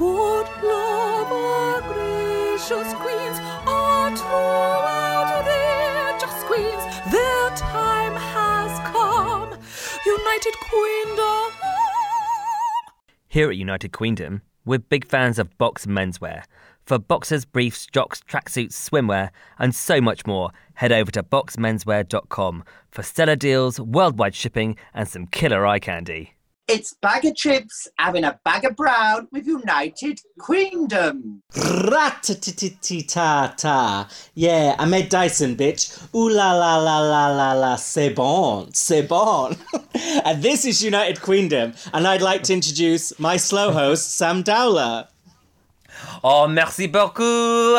Good love, our gracious queens, are throughout just queens. Their time has come. United Queendom. Here at United Queendom, we're big fans of box menswear. For boxers, briefs, jocks, tracksuits, swimwear, and so much more, head over to boxmenswear.com for stellar deals, worldwide shipping, and some killer eye candy. It's bag of chips having a bag of brown with United Queendom. Rat-ta-ta-ta-ta. Yeah, I made Dyson, bitch. Ooh la la la la la la, c'est bon, c'est bon. and this is United Queendom, and I'd like to introduce my slow host, Sam Dowler. Oh, merci beaucoup.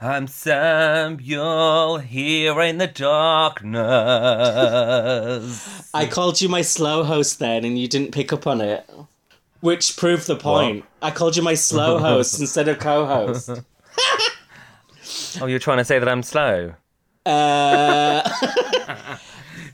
I'm Samuel here in the darkness. I called you my slow host then, and you didn't pick up on it. Which proved the point. I called you my slow host instead of co host. Oh, you're trying to say that I'm slow? Uh,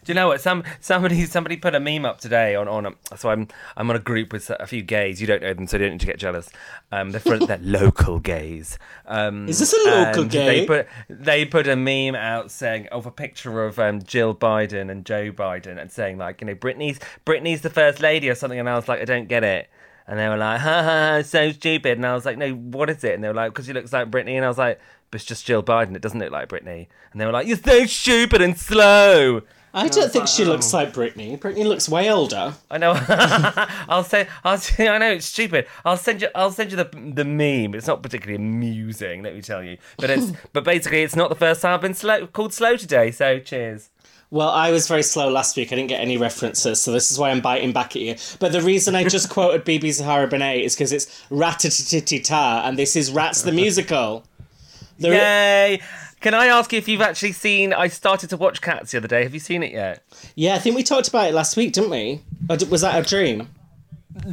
Do you know what? Some somebody somebody put a meme up today on on. A, so I'm I'm on a group with a few gays. You don't know them, so you don't need to get jealous. Um, they're they're local gays. Um, Is this a local gay? They put they put a meme out saying of a picture of um, Jill Biden and Joe Biden and saying like you know Britney's Britney's the first lady or something, and I was like I don't get it. And they were like, ha ha, ha, so stupid. And I was like, no, what is it? And they were like, because she looks like Britney. And I was like, but it's just Jill Biden. It doesn't look like Britney. And they were like, you're so stupid and slow. I don't think she um, looks like Britney. Britney looks way older. I know. I'll say. I'll say. I know it's stupid. I'll send you. I'll send you the the meme. It's not particularly amusing, let me tell you. But it's. but basically, it's not the first time I've been slow called slow today. So cheers. Well, I was very slow last week. I didn't get any references, so this is why I'm biting back at you. But the reason I just quoted BeBe Zahara Benet is because it's Ratatata, and this is Rats the Musical. The- Yay! Can I ask you if you've actually seen? I started to watch Cats the other day. Have you seen it yet? Yeah, I think we talked about it last week, didn't we? Or was that a dream?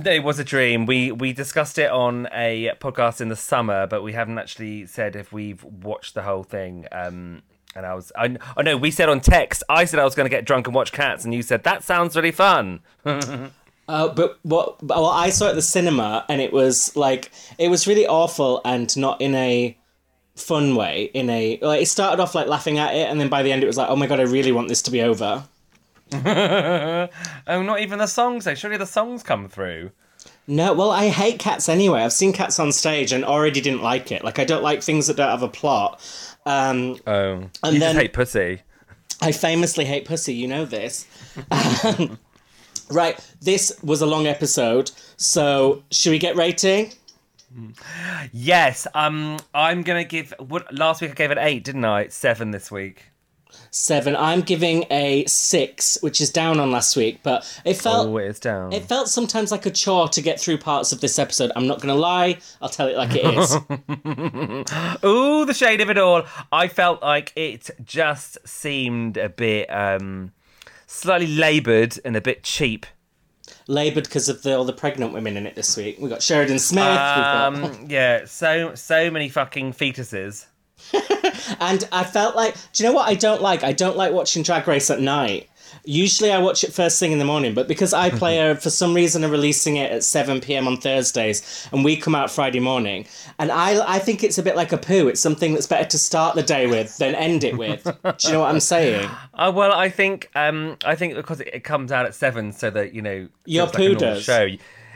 It was a dream. We we discussed it on a podcast in the summer, but we haven't actually said if we've watched the whole thing. Um, and I was, I, I know we said on text. I said I was going to get drunk and watch Cats, and you said that sounds really fun. Uh, but what? Well, I saw it at the cinema, and it was like it was really awful, and not in a fun way. In a like, it started off like laughing at it, and then by the end, it was like, oh my god, I really want this to be over. oh, not even the songs. though. Surely the songs come through. No, well, I hate cats anyway. I've seen cats on stage and already didn't like it. Like, I don't like things that don't have a plot. Um, Oh, And you then- hate pussy. I famously hate pussy, you know this. Um, right, this was a long episode, so should we get rating? Yes. Um, I'm gonna give. What last week I gave an eight, didn't I? Seven this week. Seven. I'm giving a six, which is down on last week, but it felt Oh, it's down. it felt sometimes like a chore to get through parts of this episode. I'm not gonna lie, I'll tell it like it is. Ooh, the shade of it all. I felt like it just seemed a bit um slightly laboured and a bit cheap. Laboured because of the, all the pregnant women in it this week. We got Sheridan Smith. we've got- Um yeah, so so many fucking fetuses. And I felt like, do you know what I don't like? I don't like watching Drag Race at night. Usually I watch it first thing in the morning, but because iPlayer, for some reason, are releasing it at 7 pm on Thursdays and we come out Friday morning, and I, I think it's a bit like a poo. It's something that's better to start the day with than end it with. Do you know what I'm saying? Uh, well, I think um, I think because it, it comes out at seven, so that you know Your it's like poo does. show.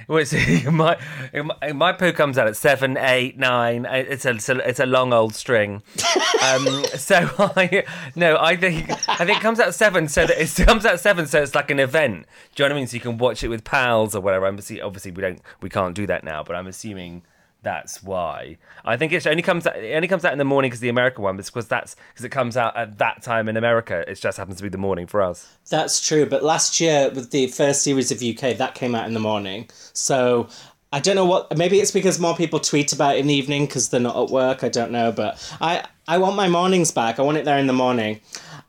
Well, it's, my, my my poo comes out at seven, eight, nine. It's a it's a, it's a long old string. Um, so I no, I think I think it comes out at seven, so that it comes out at seven, so it's like an event. Do you know what I mean? So you can watch it with pals or whatever. I'm obviously we don't we can't do that now, but I'm assuming that's why. I think it only comes out, it only comes out in the morning because the American one, because that's because it comes out at that time in America. It just happens to be the morning for us. That's true, but last year with the first series of UK, that came out in the morning. So I don't know what. Maybe it's because more people tweet about it in the evening because they're not at work. I don't know, but I I want my mornings back. I want it there in the morning.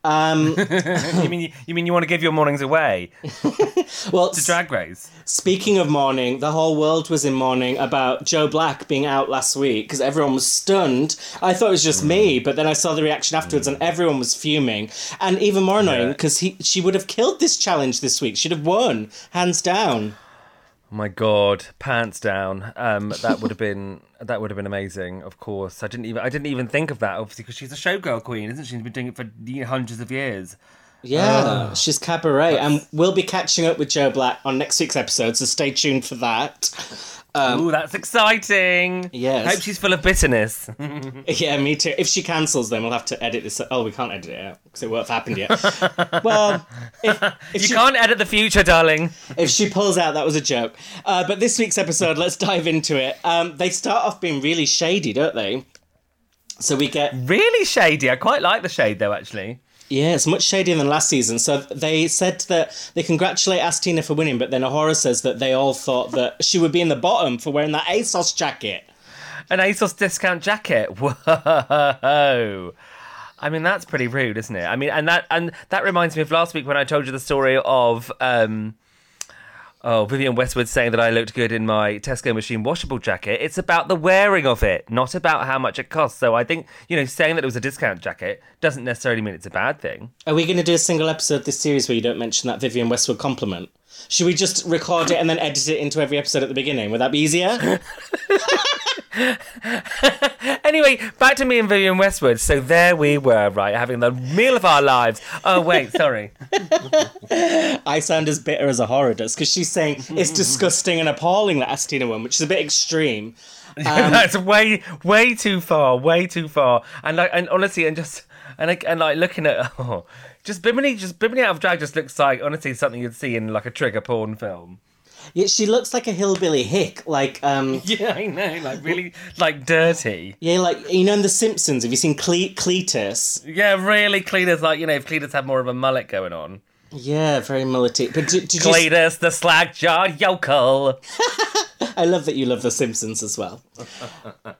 Um, you mean you mean you want to give your mornings away well, to Drag Race? Speaking of mourning, the whole world was in mourning about Joe Black being out last week because everyone was stunned. I thought it was just me, but then I saw the reaction afterwards and everyone was fuming. And even more annoying Yeah. because he she would have killed this challenge this week. She'd have won, hands down. My God, pants down. Um, that would have been that would have been amazing. Of course, I didn't even I didn't even think of that. Obviously, because she's a showgirl queen, isn't she? She's been doing it for you know, hundreds of years. Yeah, she's cabaret, and we'll be catching up with Joe Black on next week's episode. So stay tuned for that. Ooh, that's exciting. yes. Hope she's full of bitterness. Yeah, me too. If she cancels, then we'll have to edit this. Oh, we can't edit it out because it won't have happened yet. well, if, if you she, can't edit the future, darling. if she pulls out, that was a joke. Uh, but this week's episode, let's dive into it. Um, they start off being really shady, don't they? So we get Really shady. I quite like the shade though, actually. Yeah, it's much shadier than last season. So they said that they congratulate Asttina for winning, but then A'Whora says that they all thought that she would be in the bottom for wearing that ASOS jacket. An ASOS discount jacket. Whoa. I mean, that's pretty rude, isn't it? I mean, and that and that reminds me of last week when I told you the story of um, oh Vivienne Westwood saying that I looked good in my Tesco machine washable jacket. It's about the wearing of it, not about how much it costs. So I think you know, saying that it was a discount jacket doesn't necessarily mean it's a bad thing. Are we going to do a single episode of this series where you don't mention that Vivienne Westwood compliment? Should we just record it and then edit it into every episode at the beginning? Would that be easier? Anyway, back to me and Vivienne Westwood. So there we were, right, having the meal of our lives. Oh wait, sorry. I sound as bitter as A'Whora does because she's saying it's disgusting and appalling that Asttina won, which is a bit extreme. That's um, way, way too far, way too far. And like, and honestly, and just and like, and like looking at, oh, just Bimini, just Bimini out of drag just looks like honestly something you'd see in like a trigger porn film. Yeah, she looks like a hillbilly hick, like um, Yeah, I know, like really, like dirty. yeah, like you know in The Simpsons. Have you seen Cle- Cletus? Yeah, really, Cletus. Like you know, if Cletus had more of a mullet going on. Yeah, very mullety. But did, did you? The slack jawed yokel. I love that you love The Simpsons as well.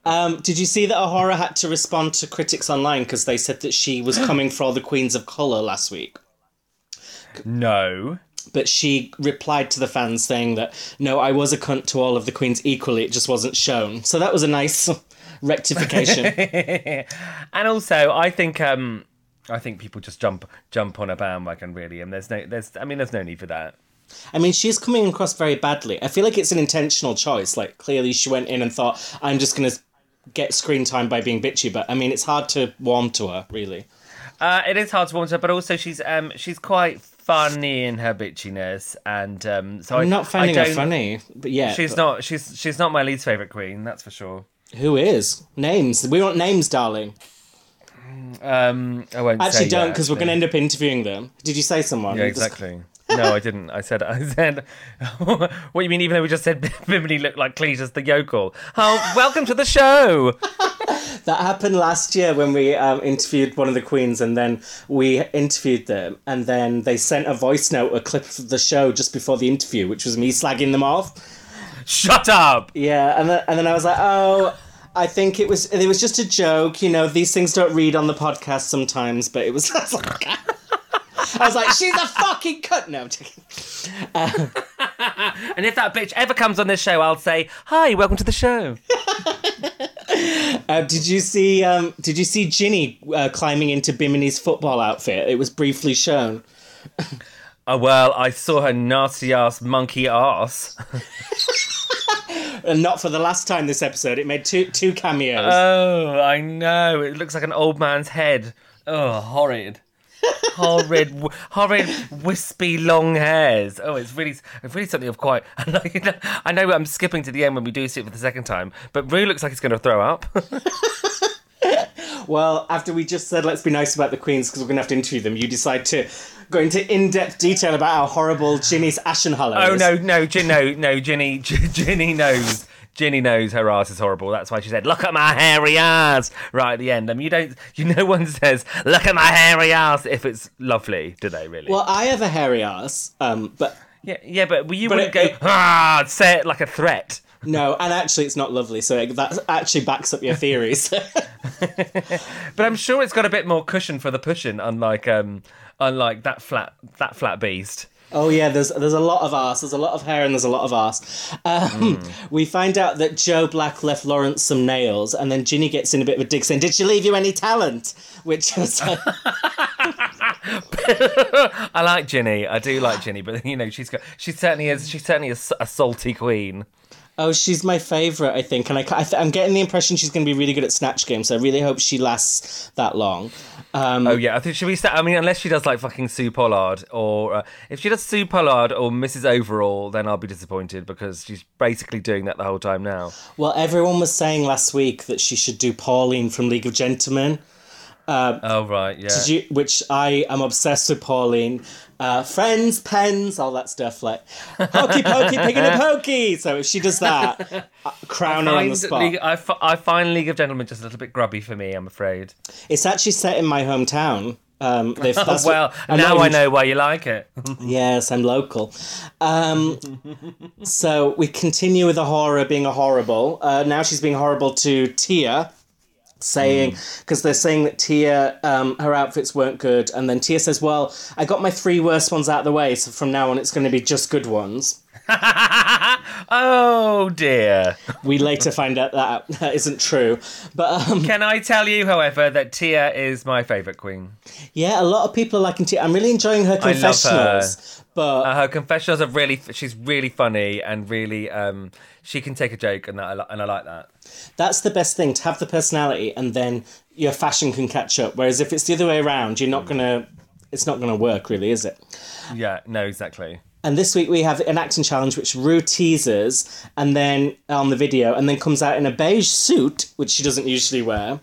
um, did you see that A'Whora had to respond to critics online because they said that she was coming for all the queens of color last week? No. But she replied to the fans saying that no, I was a cunt to all of the queens equally. It just wasn't shown. So that was a nice rectification. and also, I think um, I think people just jump jump on a bandwagon really, and there's no there's I mean there's no need for that. I mean, she's coming across very badly. I feel like it's an intentional choice. Like clearly, she went in and thought, "I'm just gonna get screen time by being bitchy." But I mean, it's hard to warm to her, really. Uh, it is hard to warm to her, but also she's um she's quite funny in her bitchiness, and um so I'm I, not finding I her funny, but yeah. She's but not she's she's not my least favorite queen, that's for sure. Who is names? We want names, darling. Um, I won't Actually, don't because we're going to end up interviewing them. Did you say someone? Yeah, exactly. No, I didn't. I said, I said, what do you mean? Even though we just said Bimini looked like Cletus the yokel. Oh, welcome to the show. That happened last year when we um, interviewed one of the queens, and then we interviewed them, and then they sent a voice note, a clip of the show just before the interview, which was me slagging them off. Shut up. Yeah, and then, and then I was like, oh, I think it was it was just a joke. You know, these things don't read on the podcast sometimes, but it was. Was like, I was like she's a fucking cunt. No, I'm joking. And if that bitch ever comes on this show, I'll say, hi, welcome to the show. Uh, did you see? Um, did you see Ginny uh, climbing into Bimini's football outfit? It was briefly shown. Oh, well, I saw her nasty ass monkey ass. And not for the last time this episode. It made two two cameos. Oh, I know. It looks like an old man's head. Oh, horrid. Horrid, horrid, wispy, long hairs. Oh, it's really, it's really something of quite. I know I'm skipping to the end when we do see it for the second time, but really looks like it's going to throw up. well, after we just said let's be nice about the queens because we're going to have to interview them, you decide to go into in depth detail about how horrible Ginny's ashen hollow oh is. no, no, Gin, no, no, Ginny, G- Ginny knows. Ginny knows her ass is horrible. That's why she said, "Look at my hairy ass!" Right at the end. I mean, you don't, you no one says, "Look at my hairy ass" if it's lovely, do they? Really? Well, I have a hairy ass, um, but Yeah, yeah, but you But wouldn't it- go ah say it like a threat. no, and actually it's not lovely, so it, that actually backs up your theories. But I'm sure it's got a bit more cushion for the pushing, unlike um unlike that flat that flat beast. Oh yeah, there's there's a lot of arse. There's a lot of hair and there's a lot of arse. Um, We find out that Joe Black left Lawrence some nails, and then Ginny gets in a bit of a dig saying, "Did she leave you any talent?" Which was like, I like Ginny. I do like Ginny, but you know, she's got. She certainly is. she certainly is a salty queen. Oh, she's my favorite, I think, and I, I th- I'm getting the impression she's going to be really good at snatch games. So I really hope she lasts that long. Um, Oh yeah, I think should we start? I mean, unless she does like fucking Sue Pollard, or uh, if she does Sue Pollard or Mrs. Overall, then I'll be disappointed because she's basically doing that the whole time now. well, everyone was saying last week that she should do Pauline from League of Gentlemen. Oh right, yeah. You, which I am obsessed with Pauline. Uh, friends, pens, all that stuff like hokey pokey, pig in a pokey. So if she does that, uh, crown her on the spot. League, I, fi- I find League of Gentlemen just a little bit grubby for me. I'm afraid. It's actually set in my hometown. Um, they've, that's well, now I know why you like it. Yes, I'm local. Um, so we continue with the horror being a horrible. Uh, now she's being horrible to Tia, saying because they're saying that Tia um, her outfits weren't good, and then Tia says, "Well, I got my three worst ones out of the way, so from now on it's going to be just good ones." oh dear. We later find out that that isn't true, but um, Can I tell you, however, that Tia is my favourite queen? yeah, a lot of people are liking Tia. I'm really enjoying her I love her. confessionals, but Uh, her confessionals are really. She's really funny and really. Um, she can take a joke, and that and I like that. That's the best thing to have the personality, and then your fashion can catch up. Whereas if it's the other way around, you're not gonna. It's not gonna work, really, is it? Yeah. No. Exactly. And this week we have an acting challenge which Rue teases, and then uh, on the video, and then comes out in a beige suit, which she doesn't usually wear.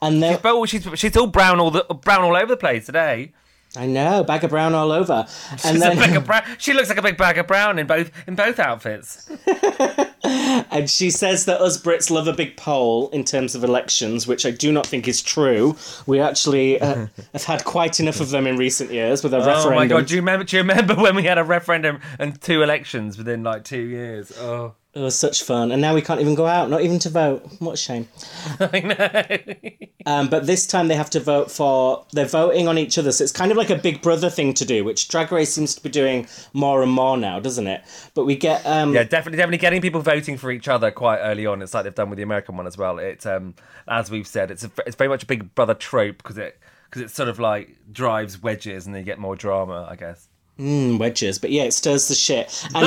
And then But she's she's all brown all the brown all over the place today. I know bag of brown all over, and She's a bag then of brown. She looks like a big bag of brown in both in both outfits. and she says that us Brits love a big poll in terms of elections, which I do not think is true. We actually uh, have had quite enough of them in recent years with a Oh referendum. Oh my god! Do you remember? Do you remember when we had a referendum and two elections within like two years? Oh, It was such fun, and now we can't even go out, not even to vote. What a shame. I know. Um, but this time they have to vote for. They're voting on each other, so it's kind of like a Big Brother thing to do, which Drag Race seems to be doing more and more now, doesn't it? But we get. Um, Yeah, definitely, definitely getting people voting for each other quite early on. It's like they've done with the American one as well. It's um, as we've said, it's a, it's very much a Big Brother trope because it because it sort of like drives wedges and they get more drama, I guess. Mm, wedges, but yeah, it stirs the shit. And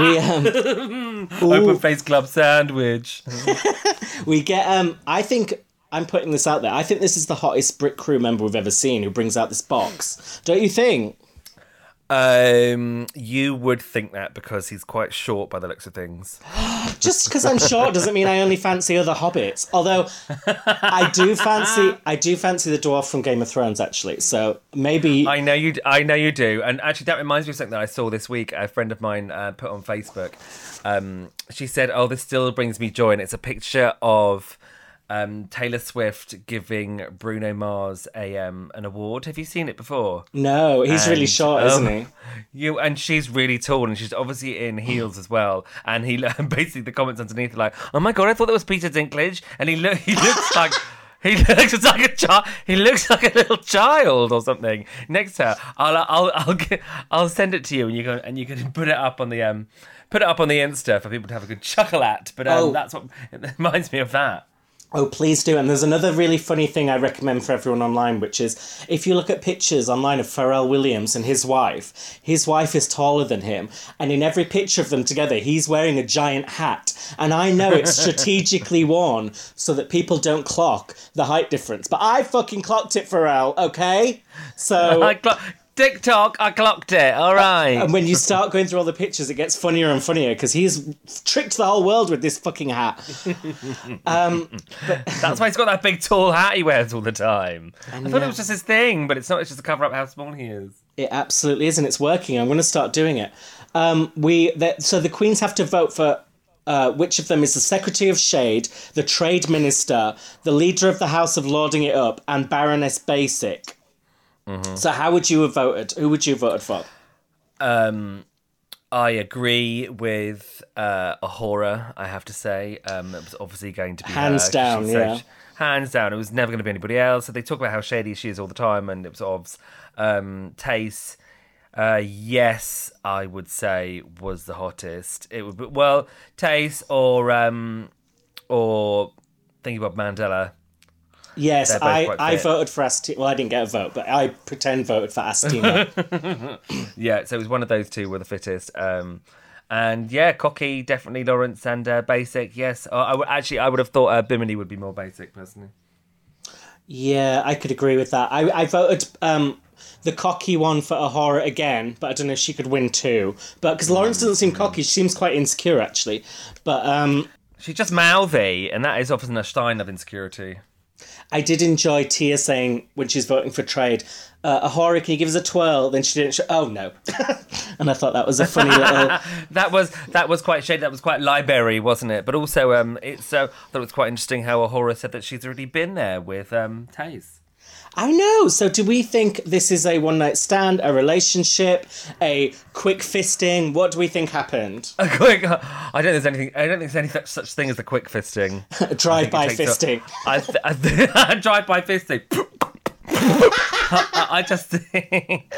we um, Open face club sandwich. we get. Um, I think I'm putting this out there. I think this is the hottest Brit crew member we've ever seen who brings out this box. Don't you think? Um, you would think that because he's quite short by the looks of things. Just because I'm short doesn't mean I only fancy other hobbits. Although I do fancy, I do fancy the dwarf from Game of Thrones actually. So maybe I know you. I know you do. And actually, that reminds me of something that I saw this week. A friend of mine uh, put on Facebook. Um, she said, "Oh, this still brings me joy," and it's a picture of um, Taylor Swift giving Bruno Mars a um, an award. Have you seen it before? no, he's really short, um, isn't he? You and she's really tall, and she's obviously in heels as well. And he basically the comments underneath are like, "Oh my god, I thought that was Peter Dinklage," and he look he looks like. He looks like a child. He looks like a little child or something. Next to her, I'll I'll I'll get, I'll send it to you, and you can and you can put it up on the um put it up on the Insta for people to have a good chuckle at. But um, Oh. that's what it reminds me of that. Oh, please do. And there's another really funny thing I recommend for everyone online, which is if you look at pictures online of Pharrell Williams and his wife, his wife is taller than him. And in every picture of them together, he's wearing a giant hat. And I know it's strategically worn so that people don't clock the height difference. But I fucking clocked it, Pharrell, okay? So. I clo- TikTok, I clocked it. All right. And when you start going through all the pictures, it gets funnier and funnier because he's tricked the whole world with this fucking hat. That's why he's got that big tall hat he wears all the time. I thought it was just his thing, but it's not. It's just to cover up how small he is. It absolutely is, and it's working. I'm going to start doing it. Um, we that so the queens have to vote for uh, which of them is the Secretary of Shade, the Trade Minister, the leader of the House of Lording It Up, and Baroness Basic. So how would you have voted? Who would you have voted for? Um, I agree with uh, A'Whora. I have to say, um, it was obviously going to be Hands her. down, yeah. hands down. It was never going to be anybody else. So they talk about how shady she is all the time, and it was obs. Um, Tayce, uh, yes, I would say was the hottest. It would be well, Tayce or um, or thinking about Mandella. Yes, I, I voted for Asttina. Well, I didn't get a vote, but I pretend voted for Asttina. Yeah, so it was one of those two were the fittest. Um, and yeah, cocky, definitely Lawrence, and uh, basic. Yes, I w- actually I would have thought uh, Bimini would be more basic personally. yeah, I could agree with that. I, I voted um, the cocky one for A'Whora again, but I don't know if she could win too. But because Lawrence doesn't seem cocky, she seems quite insecure actually. But um, She's just mouthy, and that is often a sign of insecurity. I did enjoy Tia saying when she's voting for trade, uh, can you give us a twirl? Then she didn't. Sh- oh no, and I thought that was a funny little. That was that was quite shady. That was quite library, wasn't it? But also, um, it's uh, I thought it was quite interesting how A'Whora said that she's already been there with um Tayce. I know. So, do we think this is a one night stand, a relationship, a quick fisting? What do we think happened? A quick. I don't think there's anything. I don't think there's any such, such thing as a quick fisting. A drive by takes a- fisting. I, th- I th- drive by fisting. I, I just think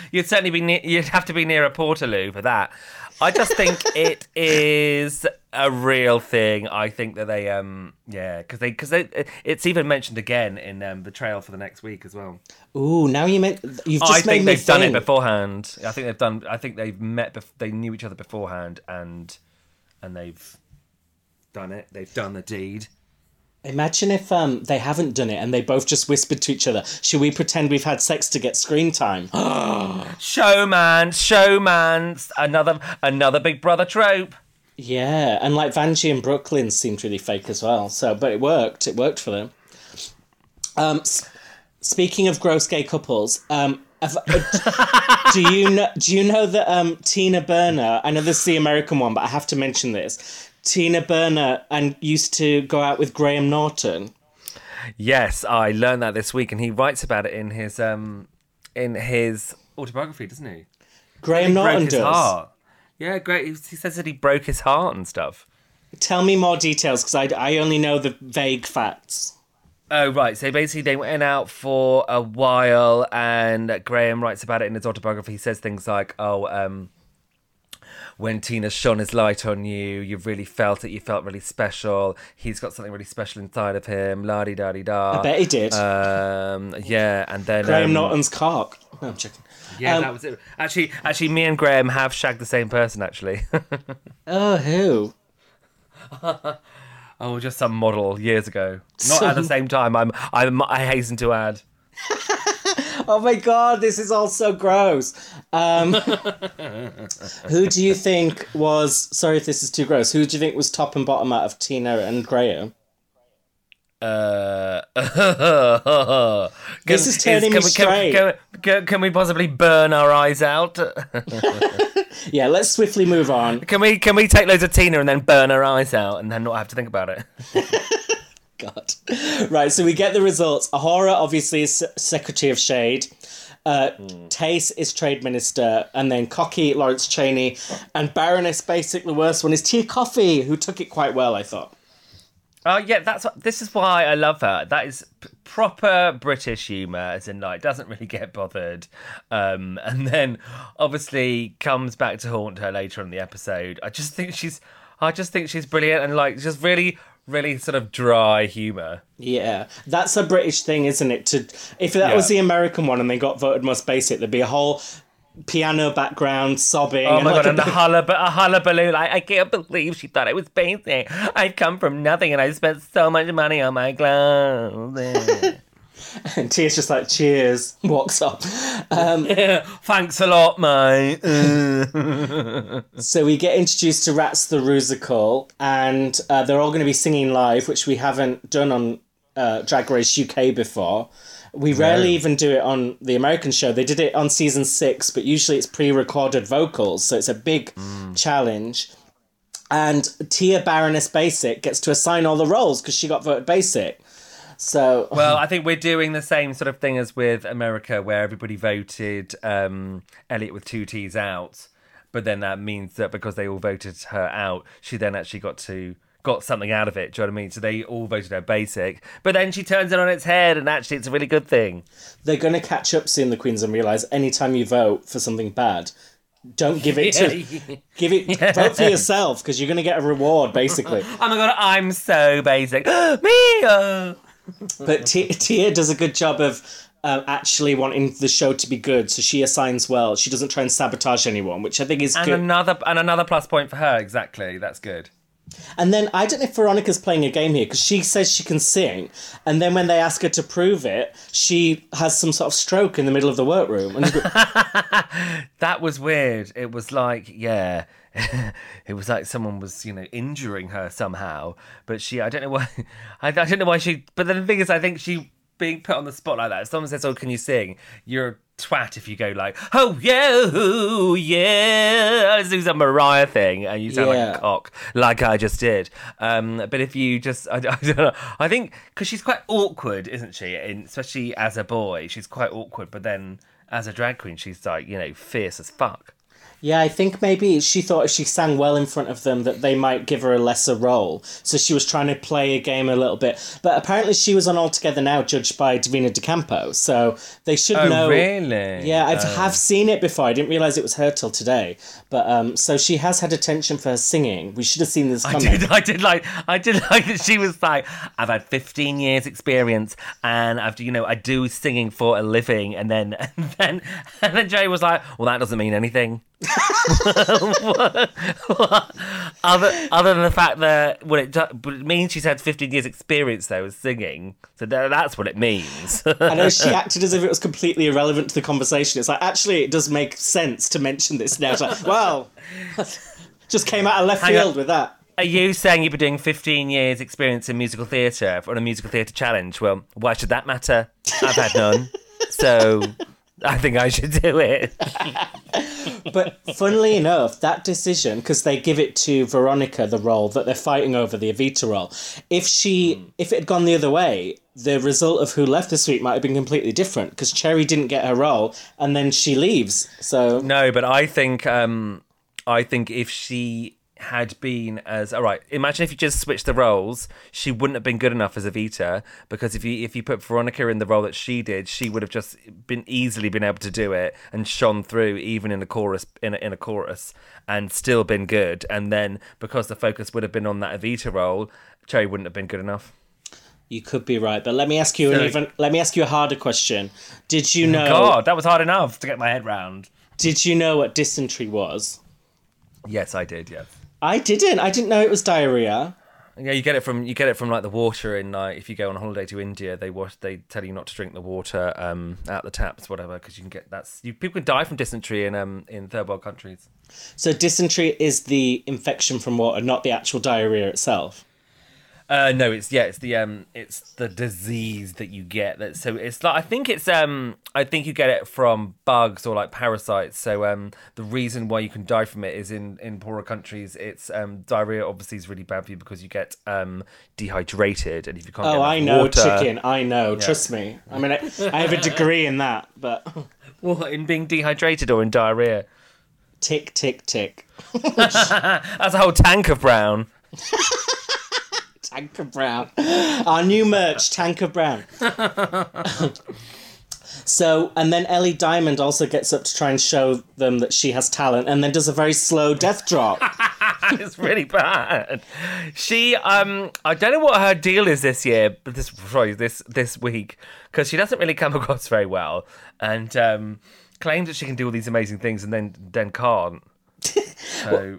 you'd certainly be near, you'd have to be near a Portaloo for that. I just think it is a real thing. I think that they um yeah because they because they it's even mentioned again in um, the trail for the next week as well. Ooh, now you meant you've just I think they've done it beforehand. I think they've done. I think they've met. Bef- they knew each other beforehand, and and they've done it. They've done the deed. Imagine if um they haven't done it and they both just whispered to each other. Should we pretend we've had sex to get screen time? Showman, showman. Another another Big Brother trope. yeah, and like Vanjie and Brooklyn seemed really fake as well. So, but it worked. It worked for them. Um, s- speaking of gross gay couples, um. uh, do you know? Do you know that um, Tina Burner? I know this is the American one, but I have to mention this. Tina Burner and used to go out with Graham Norton. Yes, I learned that this week, and he writes about it in his um in his autobiography, doesn't he? Graham He Norton broke his does. heart. Yeah, great. He he says that he broke his heart and stuff. Tell me more details because I, I only know the vague facts. Oh right, so basically they went out for a while, and Graham writes about it in his autobiography. He says things like, "Oh, um, when Tina shone his light on you, you really felt it. You felt really special. He's got something really special inside of him. La di da di da." I bet he did. Um, yeah, and then Graham um, Norton's cock. No, I'm checking. Yeah, Um, that was it. Actually, actually, me and Graham have shagged the same person. Actually, Oh, who? oh, just some model years ago. Not at the same time. I'm, I'm, I hasten to add. Oh my god, this is all so gross. Um, who do you think was? Sorry if this is too gross. Who do you think was top and bottom out of Tina and Graham? Uh, This is turning me can, we- straight. Can, can, can we possibly burn our eyes out? Yeah, let's swiftly move on. Can we can we take loads of Tina and then burn our eyes out and then not have to think about it? God. Right, so we get the results. A'Whora obviously is Secretary of Shade. Uh, Tayce is Trade Minister, and then Cocky, Lawrence Chaney, and Baroness, basically the worst one, is Tia Kofi, who took it quite well, I thought. Oh yeah, that's this is why I love her. That is p- proper British humour, as in like doesn't really get bothered, um, and then obviously comes back to haunt her later on in the episode. I just think she's, I just think she's brilliant and like just really, really sort of dry humour. Yeah, that's a British thing, isn't it? To if that Yeah. was the American one and they got voted most basic, there'd be a whole piano background sobbing. Oh and my like god, a and a hullabaloo, a hullabaloo. Like, I can't believe she thought I was basic. I've come from nothing and I spent so much money on my clothes. and Tia's just like, cheers, walks off. Thanks a lot, mate. So we get introduced to Rats the Rusical, and uh, they're all going to be singing live, which we haven't done on uh, Drag Race UK before. We rarely even do it on the American show. They did it on season six, but usually it's pre-recorded vocals, so it's a big challenge. And Tia Baroness Basic gets to assign all the roles because she got voted basic. So Well, I think we're doing the same sort of thing as with America, where everybody voted um, Elliot with two T's out, but then that means that because they all voted her out, she then actually got to got something out of it. Do you know what I mean? So they all voted her basic, but then she turns it on its head, and actually, it's a really good thing. they're going to catch up soon, the Queens, and realize anytime you vote for something bad, don't give it to give it vote for yourself because you're going to get a reward basically. Oh my god, I'm so basic. Me. But T- Tia does a good job of uh, actually wanting the show to be good, so she assigns well. She doesn't try and sabotage anyone, which I think is And good. another and another plus point for her. Exactly. That's good. And then I don't know if Veronica's playing a game here because she says she can sing, and then when they ask her to prove it, she has some sort of stroke in the middle of the workroom. And That was weird. It was like, yeah, it was like someone was, you know, injuring her somehow. But she, I don't know why, I, I don't know why she. But then the thing is, I think she being put on the spot like that. If someone says, "Oh, can you sing?" You're twat if you go like, "Oh yeah, oh, yeah," let's do some Mariah thing, and you sound like a cock, like I just did. Um, but if you just, I, I don't know, I think because she's quite awkward, isn't she? And especially as a boy, she's quite awkward. But then as a drag queen, she's like, you know, fierce as fuck. Yeah, I think maybe she thought if she sang well in front of them that they might give her a lesser role. So she was trying to play a game a little bit. But apparently she was on All Together Now, judged by Davina De Campo. So they should Oh, know. really? Yeah, I Oh. have seen it before. I didn't realize it was her till today. But um, so she has had attention for her singing. We should have seen this coming. I did, I did like, I did like that she was like, I've had 15 years experience and I've, you know, I do singing for a living. And then, and then, and then Jay was like, well, that doesn't mean anything. other, other than the fact that, well, it, do- but it means she's had 15 years experience though with singing. So tha- that's what it means. I know she acted as if it was completely irrelevant to the conversation. It's like, actually, it does make sense to mention this now. It's like, well, just came out of left Hang on. field with that. Are you saying you've been doing 15 years experience in musical theatre on a musical theatre challenge? Well, why should that matter? I've had none. So I think I should do it. But funnily enough, that decision, because they give it to Veronica, the role that they're fighting over, the Evita role, if she, if it had gone the other way, the result of who left this week might have been completely different, because Cherry didn't get her role, and then she leaves. So, No, but I think um, I think if she had been as all right, imagine if you just switched the roles, she wouldn't have been good enough as Evita because if you if you put Veronica in the role that she did, she would have just been easily been able to do it and shone through even in a chorus in a, in a chorus and still been good. And then because the focus would have been on that Evita role, Cherry wouldn't have been good enough. you could be right. But let me ask you an even, let me ask you a harder question. Did you oh know, God, that was hard enough to get my head round. did you know what dysentery was? Yes, I did. Yes. I didn't. I didn't know it was diarrhea. Yeah, you get it from you get it from like the water in like if you go on a holiday to India, they wash they tell you not to drink the water um out the taps, whatever, because you can get that's you people can die from dysentery in um in third world countries. So dysentery is the infection from water, not the actual diarrhea itself. Uh, no, it's yeah, it's the um, it's the disease that you get. That so it's like I think it's um, I think you get it from bugs or like parasites. So um, the reason why you can die from it is in in poorer countries, it's um, diarrhea. Obviously, is really bad for you because you get um dehydrated, and if you can't. Oh, I know, water, chicken. I know. Trust me. I mean, I, I have a degree in that, but What in being dehydrated or in diarrhea? tick, tick, tick. That's a whole tank of brown. Tank of Brown. Our new merch, Tanker Brown. so, and then Ellie Diamond also gets up to try and show them that she has talent, and then does a very slow death drop. it's really bad. She, um, I don't know what her deal is this year, but this sorry, this this week because she doesn't really come across very well, and um, claims that she can do all these amazing things and then then can't. So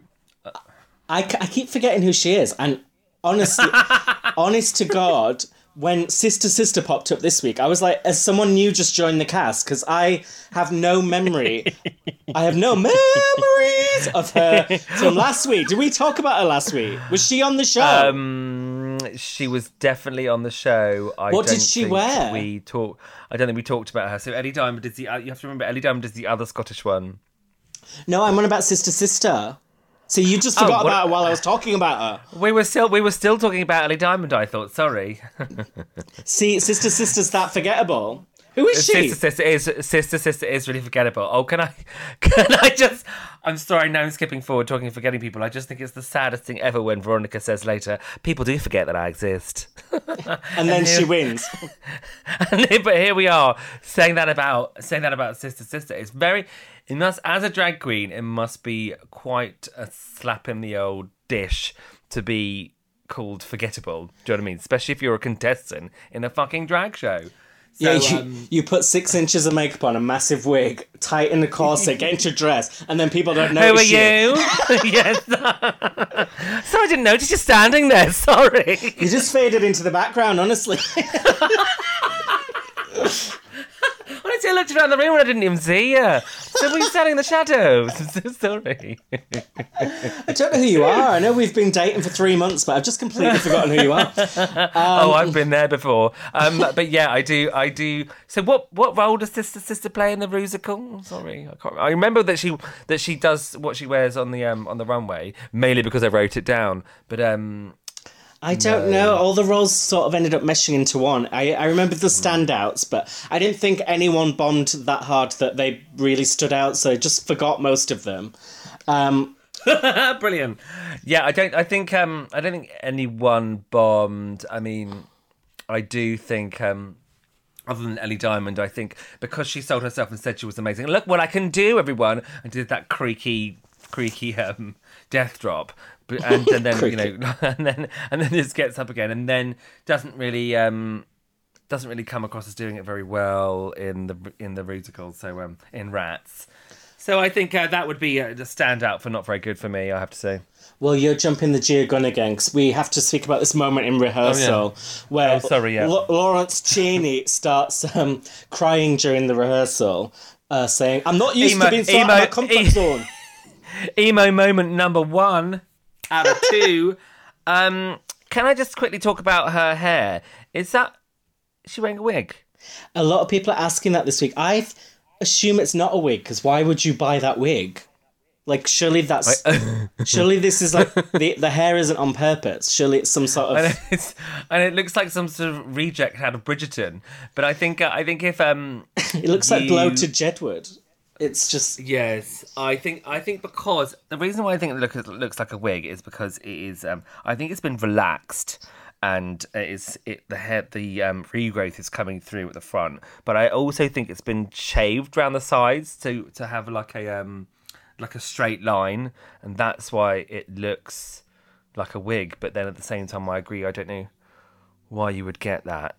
I I keep forgetting who she is, and honestly, honest to God, when Sister Sister popped up this week, I was like, as someone new just joined the cast, because I have no memory. I have no memories of her from last week. Did we talk about her last week? Was she on the show? um, she was definitely on the show. I What did she wear? We talk. I don't think we talked about her. So Ellie Diamond is the. uh, You have to remember Ellie Diamond is the other Scottish one. no, I'm on about Sister Sister. So you just oh, forgot Oh, about her while I was talking about her. We were still we were still talking about Ellie Diamond. I thought. Sorry. See, Sister Sister's that forgettable. Who is she? Sister, sister is sister, sister is really forgettable. Oh, can I, can I just? I'm sorry. Now I'm skipping forward, talking forgetting people. I just think it's the saddest thing ever when Veronica says later, "People do forget that I exist." and then she wins. And then- but here we are saying that about saying that about sister, sister. It's very. It must, as a drag queen, it must be quite a slap in the old dish to be called forgettable. Do you know what I mean? Especially if you're a contestant in a fucking drag show. yeah, So, you, um, you put six inches of makeup on, a massive wig, tight in a corset, get into a dress, and then people don't know. Who are you? yes. so I didn't notice you're standing there. Sorry. You just faded into the background, honestly. Honestly, I looked around the room and I didn't even see you. So were you standing in the shadows? I'm so sorry. I don't know who you are. I know we've been dating for three months, but I've just completely forgotten who you are. oh, I've been there before. Um, but yeah, I do. I do. So what? What role does Sister Sister play in the Rusical? Sorry, I can't. I remember that she that she does what she wears on the um on the runway mainly because I wrote it down. But um, I don't know. All the roles sort of ended up meshing into one. I, I remember the Hmm. standouts, but I didn't think anyone bombed that hard that they really stood out, so I just forgot most of them. Um, brilliant. Yeah, I don't. I think. Um, I don't think anyone bombed. I mean, I do think. Um, other than Ellie Diamond, I think because she sold herself and said she was amazing. Look what I can do, everyone! And did that creaky, creaky um, death drop, but and, and then you know, and then and then just gets up again, and then doesn't really. Um, doesn't really come across as doing it very well in the in the Ruticle, so um, in Rats. So I think uh, that would be uh, the standout for not very good for me. I have to say. well, you're jumping the Gia Gun again, because we have to speak about this moment in rehearsal where Oh, sorry, yeah. L- Lawrence Chaney starts um, crying during the rehearsal, uh, saying, I'm not used Emo- to being so out of emo- my comfort e- zone. emo moment number one out of two. um, can I just quickly talk about her hair? Is that is she wearing a wig? A lot of people are asking that this week. I assume it's not a wig because why would you buy that wig? Like, surely that's surely this is like the the hair isn't on purpose. Surely it's some sort and, of it's, and it looks like some sort of reject out of Bridgerton. But I think uh, I think if um it looks like you- bloated Jedward. It's just Yes, I think I think because the reason why I think it look, looks like a wig is because it is. Um, I think it's been relaxed and it is it the hair the um, regrowth is coming through at the front. But I also think it's been shaved around the sides to to have like a um like a straight line, and that's why it looks like a wig. But then at the same time, I agree. I don't know why you would get that.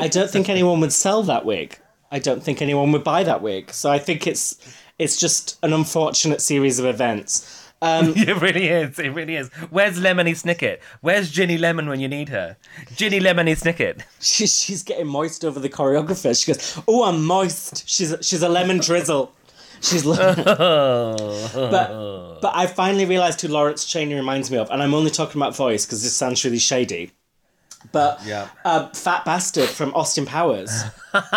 I don't think anyone would sell that wig. I don't think anyone would buy that wig. So I think it's it's just an unfortunate series of events. Um, It really is. It really is. Where's Lemony Snicket? Where's Ginny Lemon when you need her? Ginny Lemony Snicket. she, she's getting moist over the choreographer. She goes, "Oh, I'm moist." She's she's a lemon drizzle. She's but but I finally realised who Lawrence Chaney reminds me of, and I'm only talking about voice because this sounds really shady. But Yeah. uh, fat bastard from Austin Powers,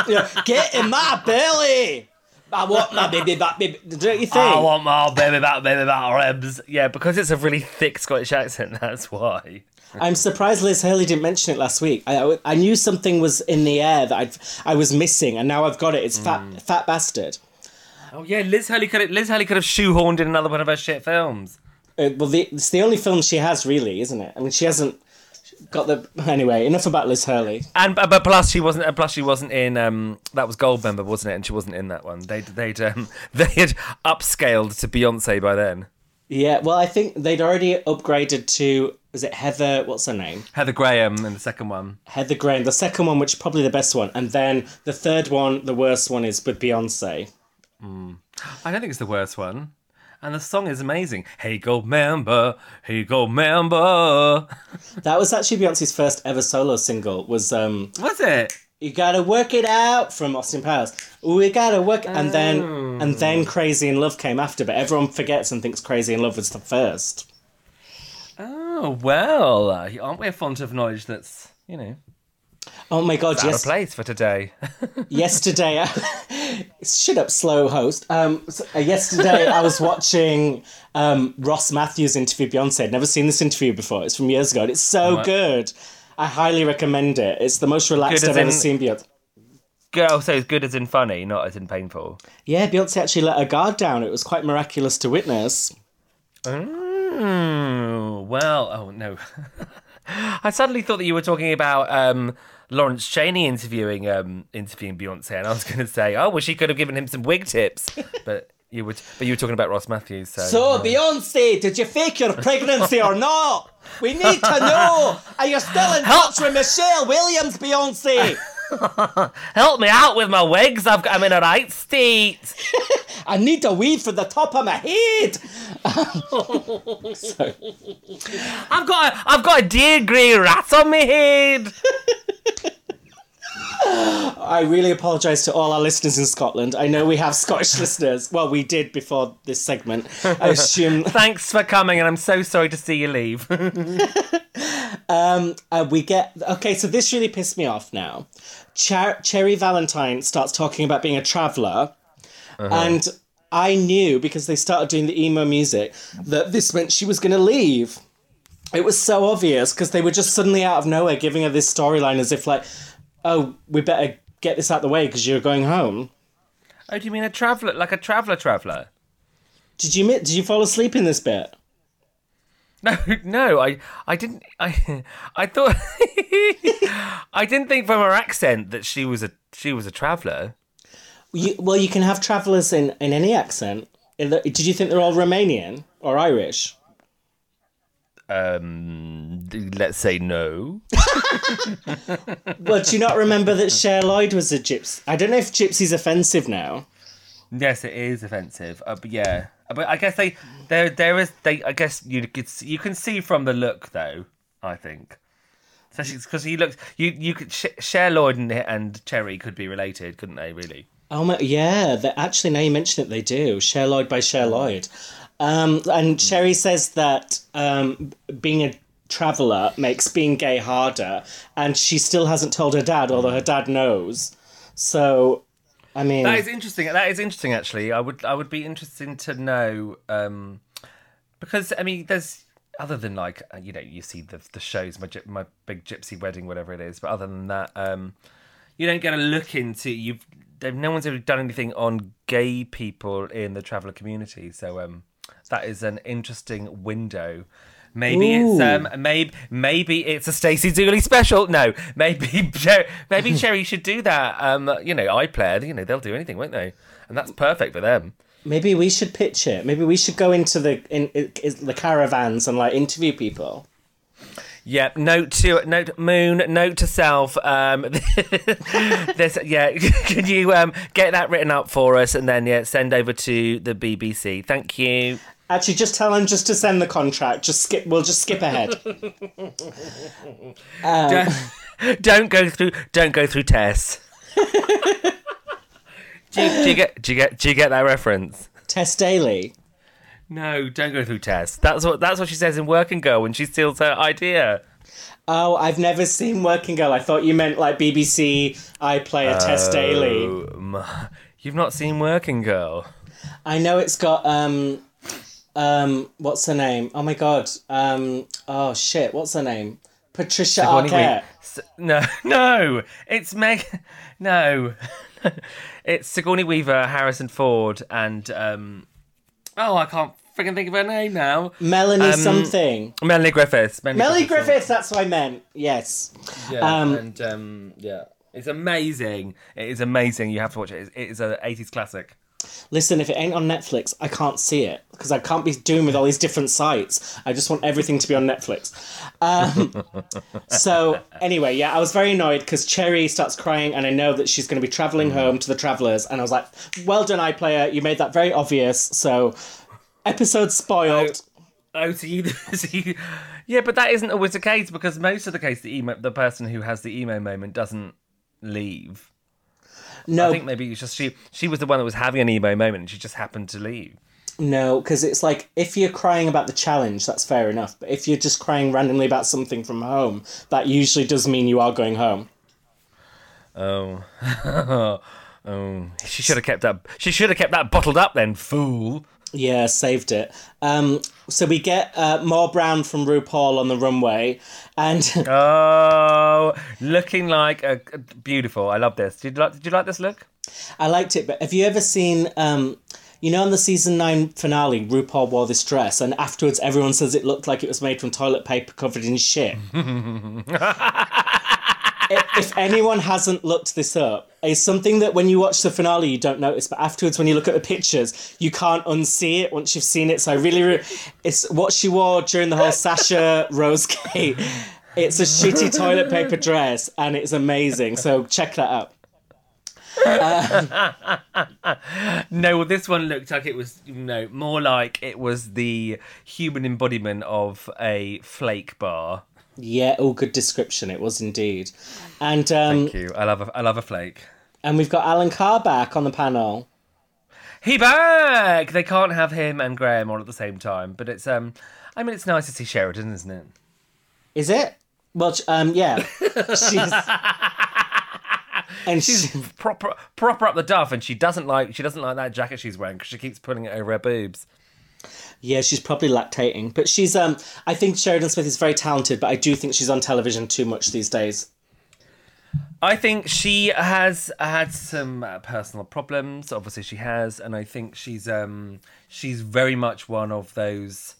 You know, get in my belly. I want my baby back, baby. Don't you think? I want my baby back, baby back ribs. Yeah, because it's a really thick Scottish accent. That's why. I'm surprised Liz Hurley didn't mention it last week. I, I, I knew something was in the air that I'd, I was missing, and now I've got it. It's fat, fat bastard. Oh yeah, Liz Hurley could have, Liz Hurley could have shoehorned in another one of her shit films. Uh, well, the, it's the only film she has, really, isn't it? I mean, she hasn't got the. Anyway, enough about Liz Hurley. And but but plus she wasn't. Plus she wasn't in. Um, that was Goldmember, wasn't it? And she wasn't in that one. They they'd um, they had upscaled to Beyonce by then. Yeah, well, I think they'd already upgraded to. Is it Heather? What's her name? Heather Graham in the second one. Heather Graham. The second one, which is probably the best one, and then the third one, the worst one, is with Beyonce. I don't think it's the worst one. And the song is amazing. Hey, gold member, hey, gold member. That was actually Beyonce's first ever solo single. Was um, Was it? you gotta work it out from Austin Powers. We gotta work, and then and then Crazy in Love came after, but everyone forgets and thinks Crazy in Love was the first. Oh well, aren't we a font of knowledge that's you know Oh my god! out Yes, of place for today? yesterday shut up slow host um so, uh, yesterday i was watching um ross mathews interview beyonce i'd never seen this interview before it's from years ago and it's so Right. good i highly recommend it it's the most relaxed i've ever seen beyonce Girl, so it's good as in funny, not as in painful. yeah beyonce actually let her guard down it was quite miraculous to witness Mm, well, oh no. I suddenly thought that you were talking about um, Lawrence Chaney interviewing um, interviewing Beyonce, and I was going to say, oh, well, she could have given him some wig tips, but You would, but you were talking about Ross Mathews. So, So, Beyonce, did you fake your pregnancy or not? We need to know. Are you still in Help. touch with Michelle Williams, Beyonce? help me out with my wigs. I've got, I'm in a right state. I need a weave for the top of my head. so, I've got, a, I've got a dear grey rat on my head. I really apologise to all our listeners in Scotland. I know we have Scottish listeners. Well, we did before this segment. I assume Thanks for coming, and I'm so sorry to see you leave. uh, we get. Okay, so this really pissed me off now. Cher- Cherry Valentine starts talking about being a traveller, Uh-huh. and I knew because they started doing the emo music that this meant she was going to leave. It was so obvious because they were just suddenly out of nowhere giving her this storyline as if like, oh, we better get this out of the way because you're going home. oh, do you mean a traveller, like a traveller, traveller? Did you did you fall asleep in this bit? No, no, I, I didn't. I, I thought, I didn't think from her accent that she was a, she was a traveller. You, well, you can have travellers in, in any accent. Did you think they're all Romanian or Irish? Um, let's say no. Well, do you not remember that Cher Lloyd was a gypsy? I don't know if gypsy's offensive now. Yes, it is offensive. Uh, but yeah, Uh, but I guess they there there is they. I guess you could s- you can see from the look though. I think, especially because he looks you you could Cher Lloyd and, and Cherry could be related, couldn't they? Really? Oh my, yeah. They, actually, now you mention it, they do. Cher Lloyd by Cher Lloyd. Um, and Cherry says that um, being a traveller makes being gay harder, and she still hasn't told her dad, although her dad knows. So, I mean, That is interesting. That is interesting. Actually, I would I would be interested to know um, because I mean, there's other than like uh, you know you see the the shows my my big gypsy wedding whatever it is, but other than that, um, you don't get a look into you've. No one's ever done anything on gay people in the traveller community, so um, that is an interesting window. Maybe it's um maybe maybe it's a Stacey Dooley special. No, maybe maybe Cherry should do that. Um, you know, iPlayer, you know, they'll do anything, won't they? And that's perfect for them. maybe we should pitch it. Maybe we should go into the in, in, in the caravans and like interview people. Yep. Note to note moon. Note to self. Um, this yeah. Can you um get that written up for us and then yeah send over to the BBC. Thank you. Actually, just tell them just to send the contract. Just skip. We'll just skip ahead. Don't, don't go through. Don't go through Tess. do, you, do you get? Do you get? Do you get that reference? Tess Daly. No, don't go through Tess. That's what that's what she says in Working Girl when she steals her idea. Oh, I've never seen Working Girl. I thought you meant like BBC iPlayer Tess Daly. Oh, my- You've not seen Working Girl. I know it's got um um what's her name? Oh my god. Um oh shit, what's her name? Patricia Sigourney Arquette. No, no, it's Meg. No, it's Sigourney Weaver, Harrison Ford, and um. Oh, I can't freaking think of her name now. Melanie Um, something. Melanie Griffiths. Melanie, Melanie Griffiths, that's what I meant. Yes. Yeah, Um, and um, yeah, it's amazing. It is amazing. You have to watch it. It is an '80s classic. Listen, if it ain't on Netflix, I can't see it because I can't be doing with all these different sites. I just want everything to be on Netflix. Um, so anyway, yeah, I was very annoyed because Cherry starts crying, and I know that she's going to be traveling home to the Travelers, and I was like, "Well done, iPlayer. You made that very obvious." So, episode spoiled. Oh, so you, so you, yeah, but that isn't always the case because most of the case, the emo, the person who has the emo moment doesn't leave. No, I think maybe it's just she. She was the one that was having an emo moment, and she just happened to leave. No, because it's like if you're crying about the challenge, that's fair enough. But if you're just crying randomly about something from home, that usually does mean you are going home. Oh, oh, she should have kept that. She should have kept that bottled up, then, fool. Yeah, saved it. Um, so we get uh, more Brown from RuPaul on the runway, and Oh, looking like a beautiful. I love this. Did you like? Did you like this look? I liked it. But have you ever seen, um, you know, on the season nine finale, RuPaul wore this dress, and afterwards everyone says it looked like it was made from toilet paper covered in shit. if anyone hasn't looked this up, it's something that when you watch the finale you don't notice, but afterwards when you look at the pictures, you can't unsee it once you've seen it. So I really, re- it's what she wore during the whole Sasha Rose Gate. It's a shitty toilet paper dress, and it's amazing. So check that out. No, well, this one looked like it was, you know, more like it was the human embodiment of a flake bar. Yeah, oh, good description. It was indeed, and um, Thank you. I love a, I love a flake. and we've got Alan Carr back on the panel. He back. They can't have him and Graham on at the same time, but it's um, I mean, it's nice to see Sheridan, isn't it? Is it? Well, um, yeah, she's and She's she, proper proper up the duff, and she doesn't like she doesn't like that jacket she's wearing because she keeps pulling it over her boobs. Yeah, she's probably lactating, but she's um, I think Sheridan Smith is very talented, but I do think she's on television too much these days. I think she has had some uh, personal problems. Obviously, she has, and I think she's um she's very much one of those.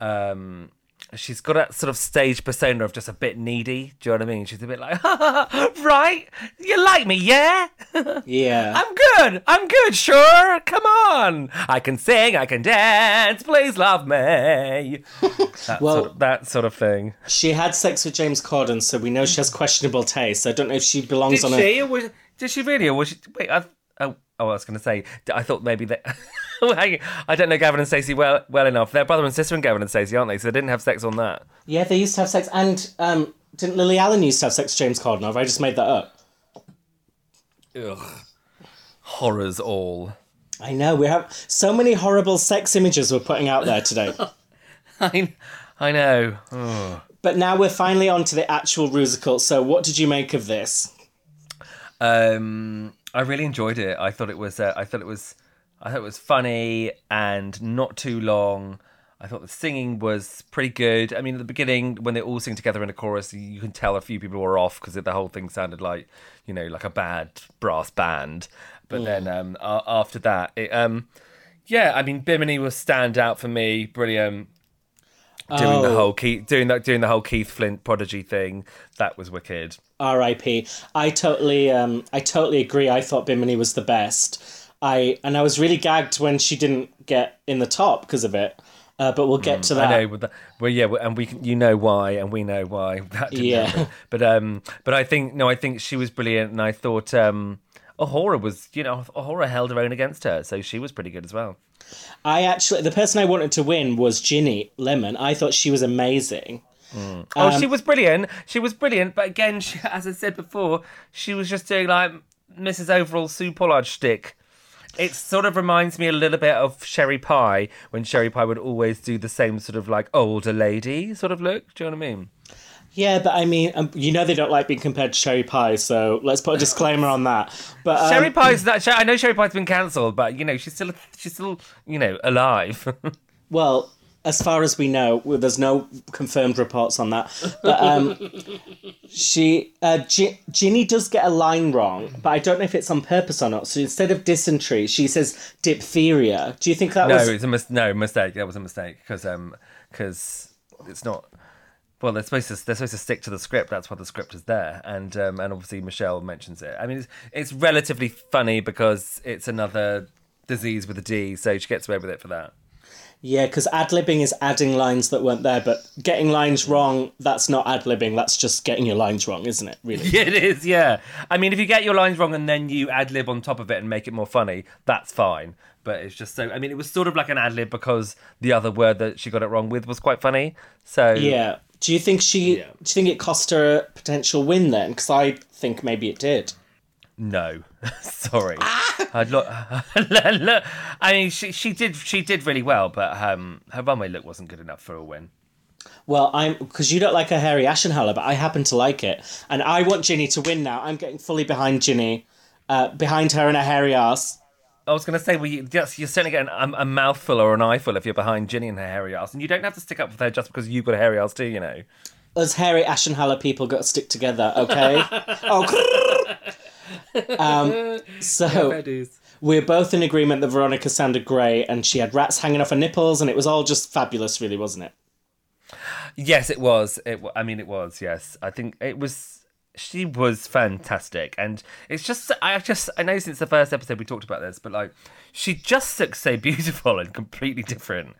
Um, she's got that sort of stage persona of just a bit needy. Do you know what I mean? She's a bit like, right? You like me, yeah? Yeah, I'm good. I'm good. Sure. Come on. I can sing. I can dance. Please love me. That, Well- sort of, that sort of thing. she had sex with James Corden, so we know she has questionable taste. I don't know if she belongs Did on she? Or was, did she really? Or was she? Wait, I, oh, oh, I was going to say. I thought maybe that. I don't know Gavin and Stacey well well enough. They're brother and sister in Gavin and Stacey, aren't they? So they didn't have sex on that. Yeah, they used to have sex, and um, didn't Lily Allen used to have sex with James Corden? Have I just made that up? Ugh. Horrors all. I know we have so many horrible sex images we're putting out there today. I, I know. Ugh. but now we're finally on to the actual Rusical. So, what did you make of this? Um, I really enjoyed it. I thought it was. Uh, I thought it was. I thought it was funny and not too long. I thought the singing was pretty good. I mean, at the beginning, when they all sing together in a chorus, you can tell a few people were off because the whole thing sounded like, you know, like a bad brass band. But then um, a- after that, it, um, yeah, I mean, Bimini was stand out for me. Brilliant. Doing the Oh. whole Keith, doing that, doing the whole Keith Flint prodigy thing, that was wicked. R.I.P. I totally, um, I totally agree. I thought Bimini was the best. I and I was really gagged when she didn't get in the top because of it. Uh, but we'll get to that. Mm, I know, the, well, yeah, and we you know why, and we know why that didn't Yeah. happen. But um, but I think no, I think she was brilliant, and I thought um, A'Whora was, you know, A'Whora held her own against her, so she was pretty good as well. I actually, the person I wanted to win was Ginny Lemon. I thought she was amazing. Oh, Um, she was brilliant. She was brilliant, but again, she, as I said before, she was just doing like Mrs. Overall Sue Pollard shtick. It sort of reminds me a little bit of Sherry Pie when Sherry Pie would always do the same sort of like older lady sort of look. Do you know what I mean? Yeah, but I mean, um, you know they don't like being compared to Sherry Pie, so let's put a disclaimer on that. But um, Sherry Pie's not. I know Sherry Pie's been cancelled, but you know she's still she's still you know alive. Well, as far as we know, well, there's no confirmed reports on that. But um, she, uh, G- Ginny does get a line wrong, but I don't know if it's on purpose or not. So instead of dysentery, she says diphtheria. Do you think that no, was? it's a mis- no mistake. That was a mistake because um because it's not. Well, they're supposed to they're supposed to stick to the script. That's why the script is there, and um, and obviously Michelle mentions it. I mean, it's it's relatively funny because it's another disease with a D, so she gets away with it for that. Yeah, because ad libbing is adding lines that weren't there, but getting lines wrong, that's not ad libbing. That's just getting your lines wrong, isn't it? Really? Yeah, it is. Yeah, I mean, if you get your lines wrong and then you ad lib on top of it and make it more funny, that's fine. But it's just so. I mean, it was sort of like an ad lib because the other word that she got it wrong with was quite funny. So Yeah. Do you think she? Yeah. Do you think it cost her a potential win then? Because I think maybe it did. No, sorry. I'd look. I mean, she she did she did really well, but um, her runway look wasn't good enough for a win. Well, I'm because you don't like a hairy Ashenhaller, but I happen to like it, and I want Ginny to win now. I'm getting fully behind Ginny, uh, behind her and her hairy ass. I was going to say, well, you, yes, you're certainly getting a, a mouthful or an eyeful if you're behind Ginny and her hairy ass, and you don't have to stick up with her just because you've got a hairy ass too, you know. Us hairy Ashenhaller people got to stick together, okay? oh, um, so we're both in agreement that Veronica sounded great, and she had rats hanging off her nipples, and it was all just fabulous, really, wasn't it? Yes, it was. It. I mean, it was. Yes, I think it was. she was fantastic, and it's just I just I know since the first episode we talked about this, but like she just looks so beautiful and completely different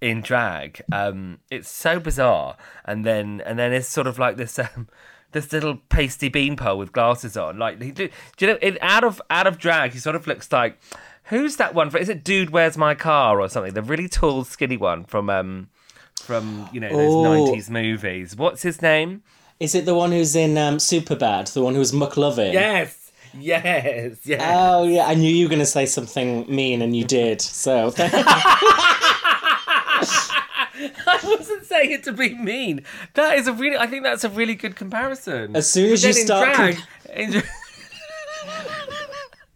in drag. Um, it's so bizarre, and then and then it's sort of like this. Um, this little pasty beanpole with glasses on, like he do. Do you know? In, out of out of drag, he sort of looks like who's that one? For, is it Dude, Where's My Car or something? The really tall, skinny one from um from you know those Oh. nineties movies. What's his name? Is it the one who's in um, Superbad? The one who's McLovin? Yes, yes, yes. Oh yeah, I knew you were going to say something mean, and you did. So I wasn't saying it to be mean. That is a really. I think that's a really good comparison. As soon as you start drag, in-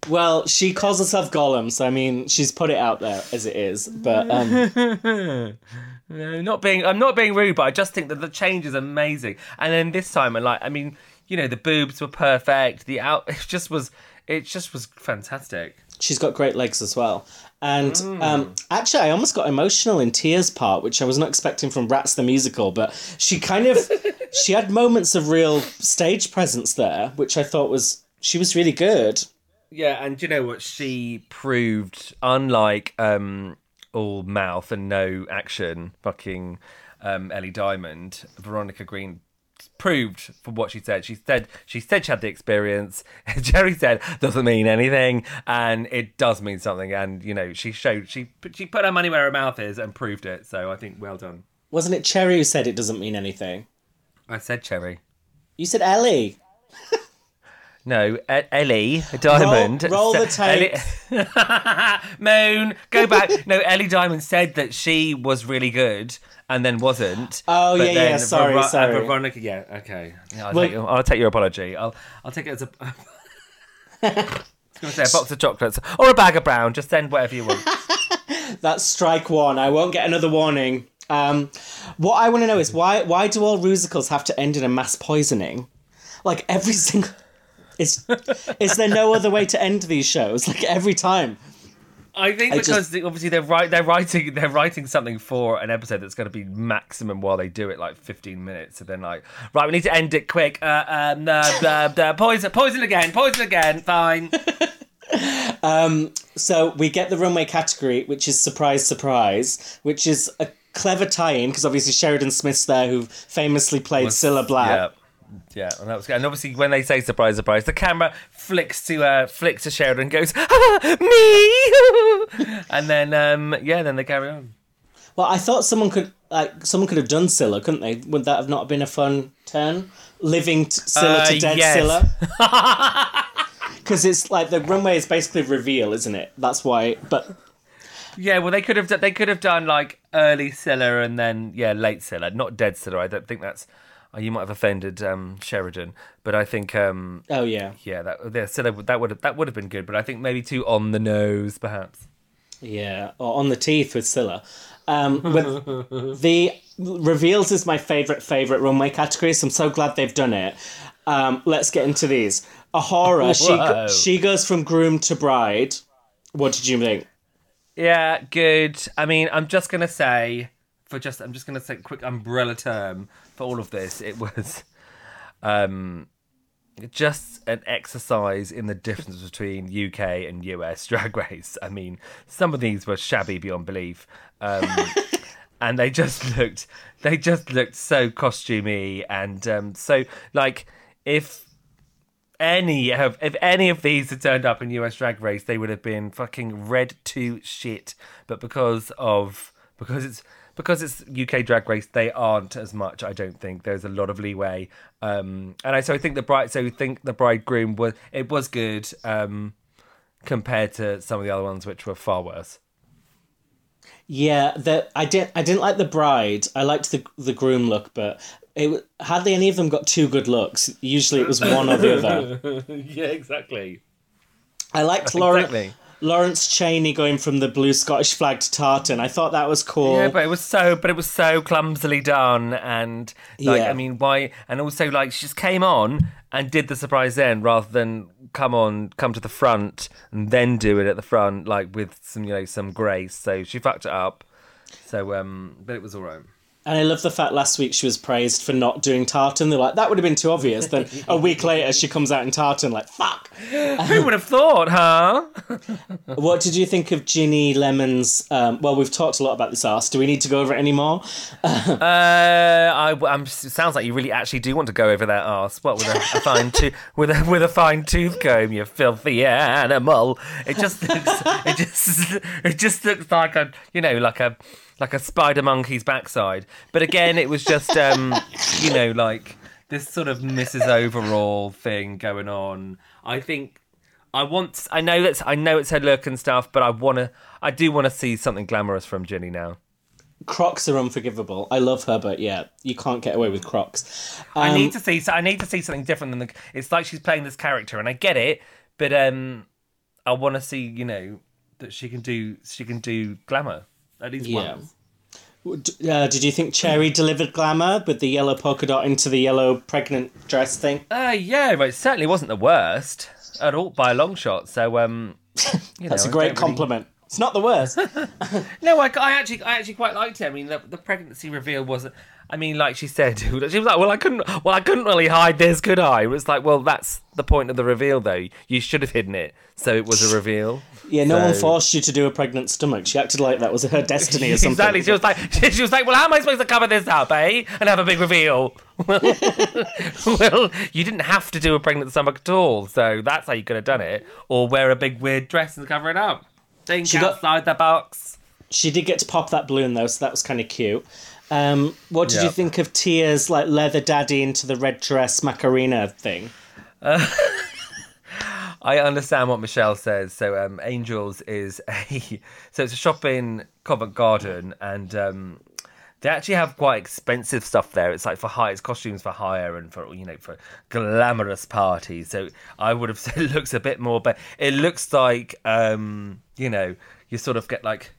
well, she calls herself Gollum, so I mean, she's put it out there as it is. But um, No, not being. I'm not being rude, but I just think that the change is amazing. And then this time, I like. I mean, you know, the boobs were perfect. The out. It just was. It just was fantastic. She's got great legs as well. And um, actually, I almost got emotional in Tears part, which I was not expecting from Rats the musical. But she kind of, she had moments of real stage presence there, which I thought was she was really good. Yeah, and you know what she proved? Unlike um, all mouth and no action, fucking um, Ellie Diamond, Veronica Green proved from what she said. She said she said she had the experience. Cherry said doesn't mean anything, and it does mean something. And you know, she showed she she put her money where her mouth is and proved it. So I think well done. Wasn't it Cherry who said it doesn't mean anything? I said Cherry. You said Ellie. No, Ellie Diamond. roll the said- Ellie- Moon, go back. No, Ellie Diamond said that she was really good and then wasn't. Oh, yeah, yeah, sorry, Ver- sorry. Veronica, yeah, okay. Yeah, I'll, Well- take, your- I'll take your apology. I'll I'll take it as a. I was going to say a box of chocolates or a bag of brown. Just send whatever you want. That's strike one. I won't get another warning. Um, what I want to know is why why do all musicals have to end in a mass poisoning? Like every single. Is is there no other way to end these shows? Like every time. I think I because just- the- obviously they're right, they're writing they're writing something for an episode that's going to be maximum while they do it, like fifteen minutes. So then, like, right, we need to end it quick. Uh, um, uh, uh, uh, poison, poison again, poison again. Fine. So we get the runway category, which is surprise, surprise, which is a clever tie-in because obviously Sheridan Smith's there, who famously played Cilla Black. Yeah. Yeah, and that was good. And obviously, when they say surprise, surprise, the camera flicks to uh, flicks to Sheridan, and goes ah, me, and then um, yeah, then they carry on. Well, I thought someone could like someone could have done Cilla, couldn't they? Would that have not been a fun turn? Living t- Cilla Uh, to dead yes. Cilla. Because it's like the runway is basically reveal, isn't it? That's why. But Yeah, well, they could have they could have done like early Cilla and then yeah, late Cilla, not dead Cilla. I don't think that's. Oh, you might have offended um, Sheridan, but I think um, oh yeah, yeah, that yeah, would- that would have that would have been good. But I think maybe too on the nose, perhaps. yeah, or on the teeth with Cilla. Um, with the reveals is my favorite favorite runway category, so I'm so glad they've done it. Um, let's get into these. A'Whora, she Whoa. she goes from groom to bride. What did you think? Yeah, good. I mean, I'm just gonna say for just I'm just gonna say quick umbrella term for all of this. It was um just an exercise in the difference between UK and US drag race. I mean, some of these were shabby beyond belief. Um and they just looked they just looked so costumey and um so like if any of if any of these had turned up in US Drag Race, they would have been fucking red to shit. But because of because it's because it's UK Drag Race, they aren't as much. I don't think there's a lot of leeway. Um, and I so I think the bride so I think the bridegroom was it was good um, compared to some of the other ones, which were far worse. Yeah, the I didn't I didn't like the bride. I liked the the groom look, but it hardly any of them got two good looks. Usually it was one or the other. yeah, exactly. I liked Lauren, Exactly. Lawrence Chaney going from the blue Scottish flag to tartan. I thought that was cool. Yeah, but it was so, but it was so clumsily done, and like, Yeah. I mean, why? And also, like, she just came on and did the surprise then, rather than come on, come to the front and then do it at the front, like with some, you know, some grace. So she fucked it up. So, um, but it was all right. And I love the fact last week she was praised for not doing tartan. They're like, that would have been too obvious. Then a week later, she comes out in tartan, like, fuck. Who would have thought, huh? What did you think of Ginny Lemon's? Um, well, we've talked a lot about this arse. Do we need to go over it anymore? Uh, I, I'm, sounds like you really actually do want to go over that arse. What with a, a fine tooth, with a with a fine tooth comb, you filthy animal. It just looks, it just it just looks like a you know like a like a spider monkey's backside. But again, it was just um, you know like this sort of Mrs. Overall thing going on. I think I want. I know that's. I know it's her look and stuff, but I want to. I do want to see something glamorous from Ginny now. Crocs are unforgivable. I love her, but yeah, you can't get away with Crocs. Um, I need to see. I need to see something different than the. It's like she's playing this character, and I get it, but um, I want to see. You know that she can do. She can do glamour at least Yeah. once. uh, did you think Cherry delivered glamour with the yellow polka dot into the yellow pregnant dress thing? Uh, yeah, but it certainly wasn't the worst at all by a long shot. So um, you That's know, a I great don't really- compliment. It's not the worst. No, I, I actually, I actually quite liked it. I mean, the, the pregnancy reveal wasn't. I mean, like she said, she was like, "Well, I couldn't, well, I couldn't really hide this, could I?" It was like, "Well, that's the point of the reveal, though. You should have hidden it, so it was a reveal." Yeah, no one forced you to do a pregnant stomach. She acted like that was her destiny or something. Exactly. She was like, she was like, "Well, how am I supposed to cover this up, eh? And have a big reveal?" well, you didn't have to do a pregnant stomach at all, so that's how you could have done it, or wear a big weird dress and cover it up. Think She got- outside the box. She did get to pop that balloon though, so that was kind of cute. Um, what did you think of Tia's like leather daddy into the red dress Macarena thing? I understand what Michelle says. So, um, Angels is a so it's a shop in Covent Garden, and um, they actually have quite expensive stuff there. It's like for hire, it's costumes for hire and for you know for glamorous parties. So I would have said it looks a bit more, but it looks like um, you know you sort of get like.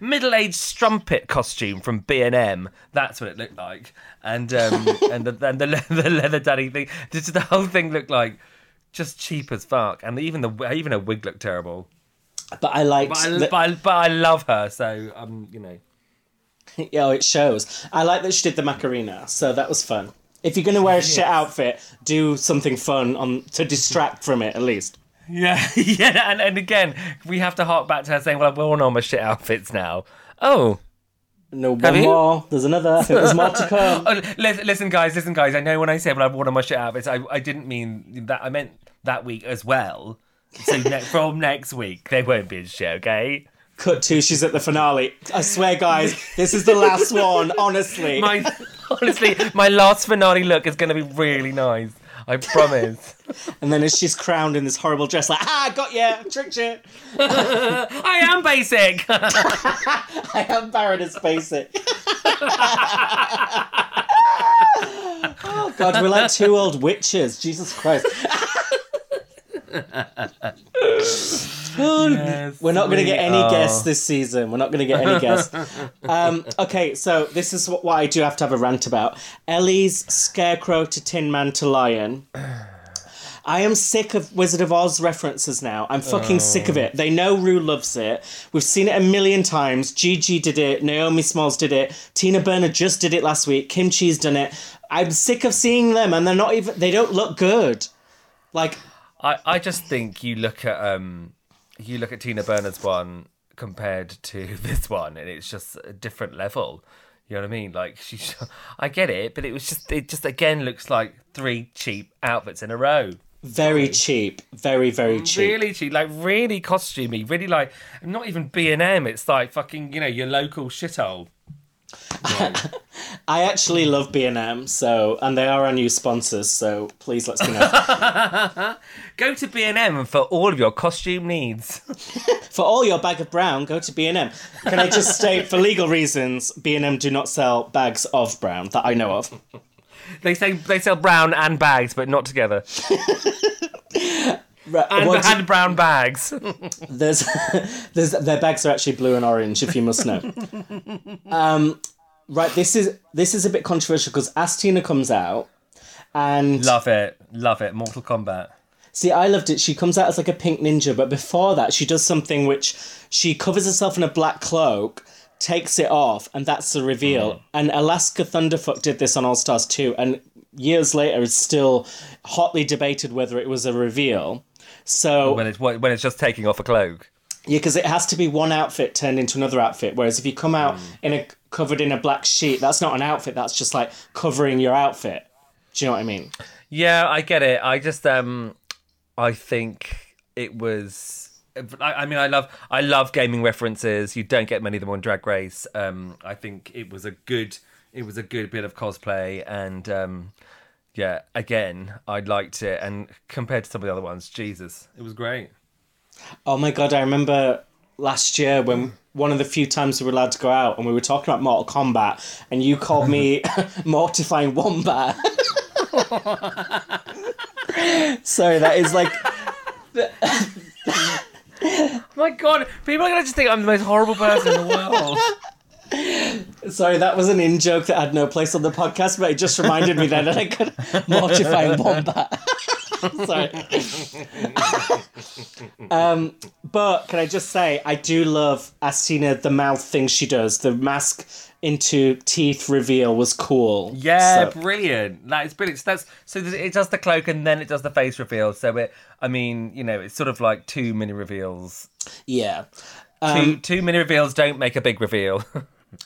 Middle-aged strumpet costume from B and M. That's what it looked like, and um, and the, and the, le- the leather daddy thing. Just the whole thing looked like just cheap as fuck, and even the even her wig looked terrible. But I liked. But I, that- but I, but I love her, so um, you know. Yeah, it shows. I like that she did the Macarena, so that was fun. If you're gonna wear a shit outfit, do something fun on to distract from it at least. Yeah, yeah, and, and again, we have to hark back to her saying, "Well, we're all my shit outfits now." Oh, No, Have one you? more. There's another. There's more to come. oh listen, listen, guys, listen, guys. I know when I said, "Well, I've worn on my shit outfits," I, I didn't mean that. I meant that week as well. So ne- from next week, they won't be in shit. Okay. Cut to she's at the finale. I swear, guys, this is the last one. Honestly, My honestly, my last finale look is going to be really nice. I promise. and then as she's crowned in this horrible dress, like, ah, got you, tricked you. I am basic. I am Baroness Basic. oh God, we're like two old witches. Jesus Christ. Yes, We're not going to get any are. guests this season. We're not going to get any guests. Um, okay, so this is what, what I do have to have a rant about. Ellie's Scarecrow to Tin Man to Lion. I am sick of Wizard of Oz references now. I'm fucking sick of it. They know Rue loves it. We've seen it a million times. Gigi did it. Naomi Smalls did it. Tina Burner just did it last week. Kim Chi's done it. I'm sick of seeing them, and they're not even. They don't look good. Like I, I just think you look at um you look at Tina Burner's one compared to this one and it's just a different level. You know what I mean? Like she's I get it, but it was just it just again looks like three cheap outfits in a row. very cheap. Very very cheap. Really cheap, like really costumey, really like not even B and M. It's like fucking you know your local shithole. I actually love B and M, so and they are our new sponsors. So please let's go. Go to B and M for all of your costume needs. for all your bag of brown, go to B and M. Can I just state, for legal reasons, B and M do not sell bags of brown that I know of. they say they sell brown and bags, but not together. Right, And, what do- and brown bags. there's, there's, their bags are actually blue and orange, if you must know. Um, right, this is this is a bit controversial because Asttina comes out, and love it, love it. Mortal Kombat. See, I loved it. She comes out as like a pink ninja, but before that, she does something which she covers herself in a black cloak, takes it off, and that's the reveal. And Alaska Thunderfuck did this on All Stars 2, and years later, it's still hotly debated whether it was a reveal. So when it's when it's just taking off a cloak. yeah, because it has to be one outfit turned into another outfit. Whereas if you come out in a covered in a black sheet, that's not an outfit. That's just like covering your outfit. Do you know what I mean? Yeah, I get it. I just um I think it was I, I mean I love I love gaming references. You don't get many of them on Drag Race. Um I think it was a good it was a good bit of cosplay and um yeah, again, I liked it and compared to some of the other ones, Jesus, it was great. Oh my god, I remember last year when one of the few times we were allowed to go out and we were talking about Mortal Kombat and you called me mortifying wombat. Sorry, that is like my god, people are gonna just think I'm the most horrible person in the world. Sorry, that was an in joke that had no place on the podcast, but it just reminded me then that I could mortifying wombat. Sorry. um, but can I just say, I do love Asttina, the mouth thing she does. The mask into teeth reveal was cool. Yeah, So- brilliant. That is brilliant. So that's so it does the cloak and then it does the face reveal. So it, I mean, you know, it's sort of like two mini reveals. yeah. two two mini reveals don't make a big reveal.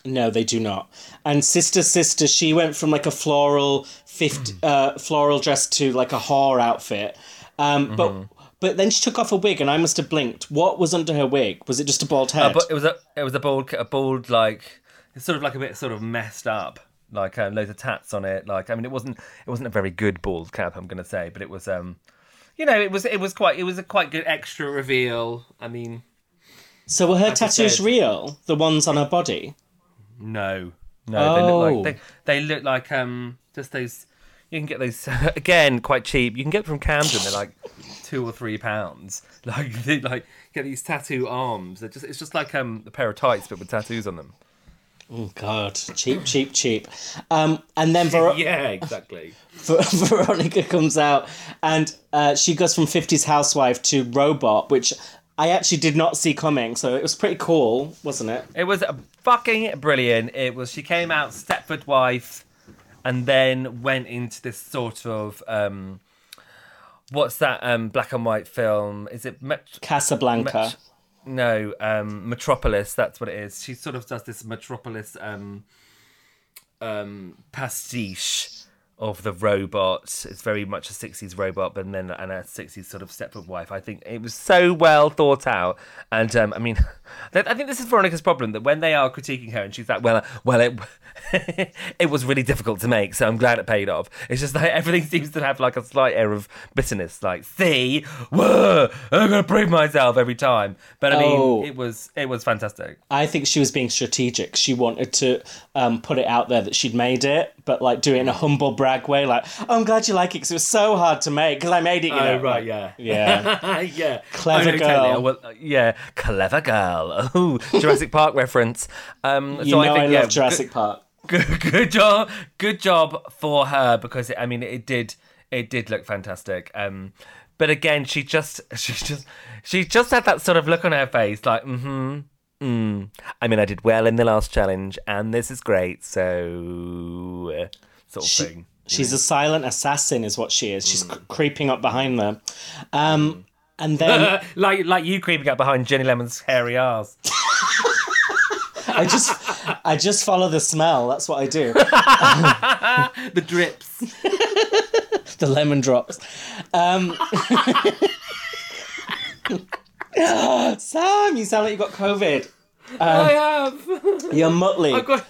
No, they do not. And Sister Sister, she went from like a floral 50, uh, floral dress to like a whore outfit. Um, But but then she took off a wig, and I must have blinked. What was under her wig? Was it just a bald head? Uh, but it was a it was a bald a bald like it's sort of like a bit sort of messed up. Like um, loads of tats on it. Like I mean, it wasn't it wasn't a very good bald cap. I'm gonna say, but it was um, you know, it was it was quite it was a quite good extra reveal. I mean, so were her tattoos real? The ones on her body? No, no, they look Oh. like they, they look like um just those. You can get those again quite cheap. You can get them from Camden. They're like two or three pounds. Like they like get these tattoo arms. They're just it's just like um a pair of tights but with tattoos on them. Oh God, cheap, cheap, cheap. Um, and then Ver- yeah, exactly. Ver- Veronica comes out, and uh, she goes from '50s housewife to robot, which I actually did not see coming. So it was pretty cool, wasn't it? It was fucking brilliant. It was she came out Stepford wife, and then went into this sort of um, what's that um black and white film? Is it Met- Casablanca. Met- no, um, Metropolis. That's what it is. She sort of does this Metropolis um, um, pastiche of the robot. It's very much a '60s robot, but then and a '60s sort of Stepford wife. I think it was so well thought out, and um, I mean, I think this is Veronica's problem that when they are critiquing her, and she's like, "Well, well, it it was really difficult to make, so I'm glad it paid off." It's just like everything seems to have like a slight air of bitterness. Like, see, whoa, I'm gonna prove myself every time. But I mean, Oh. it was it was fantastic. I think she was being strategic. She wanted to um, put it out there that she'd made it, but like do it in a humble brag way. Like, oh, I'm glad you like it because it was so hard to make because I made it. You know, right, yeah. yeah. yeah, Clever Oh, girl. Totally. Well, yeah, clever girl. Oh, Jurassic Park reference. Um, You so know I, I, think, love yeah, Jurassic Park. Good, good job, good job for her because it, I mean it did it did look fantastic. Um, but again, she just she just she just had that sort of look on her face, like mm-hmm. Mm. I mean, I did well in the last challenge, and this is great. So, uh, sort of She- thing. She's a silent assassin, is what she is. She's Mm. c- creeping up behind them, um, and then like like you creeping up behind Ginny Lemon's hairy ass. I just, I just follow the smell. That's what I do. the drips. the lemon drops. Um, Sam, you sound like you got COVID. I have. You're muttly. Got.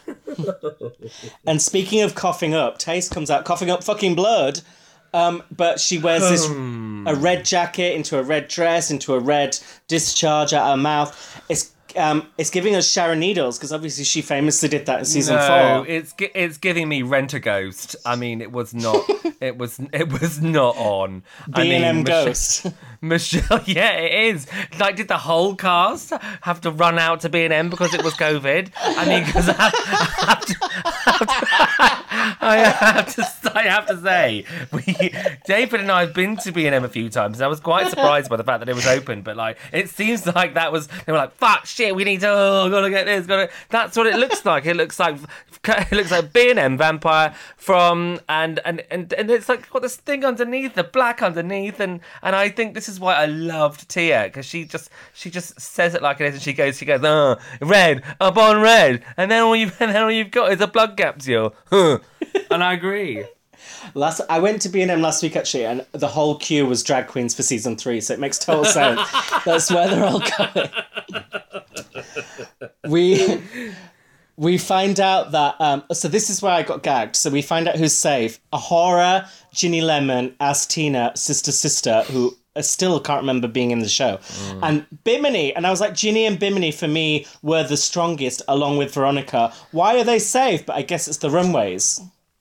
And speaking of coughing up, Tayce comes out coughing up fucking blood. Um, but she wears this a red jacket into a red dress into a red discharge out her mouth. It's um, it's giving us Sharon Needles because obviously she famously did that in season No, four. it's it's giving me Rent a Ghost. I mean, it was not. it was it was not on. B and M Ghost. Michelle, yeah, it is. Like, did the whole cast have to run out to B and M because it was COVID? I mean, because I have, I have to, I have to, I have to, I have to say, we, David and I have been to B and M a few times, and I was quite surprised by the fact that it was open. But like, it seems like that was they were like, "Fuck, shit, we need to, oh, gotta get this, gotta." That's what it looks like. It looks like, it looks like B and M vampire from, and and and and it's like got this thing underneath, the black underneath, and and I think this is why I loved Tia because she just she just says it like it is, and she goes, she goes, "Oh, red, up on red," and then all you and then all you've got is a blood capsule. Huh. And I agree. Last I went to B and M last week actually, and the whole queue was drag queens for season three, so it makes total sense. That's where they're all going. we we find out that um, so this is where I got gagged. So we find out who's safe: A'Whora, Ginny Lemon, Asttina, Sister Sister, who I still can't remember being in the show, and Bimini. And I was like, Ginny and Bimini for me were the strongest, along with Veronica. Why are they safe? But I guess it's the runways.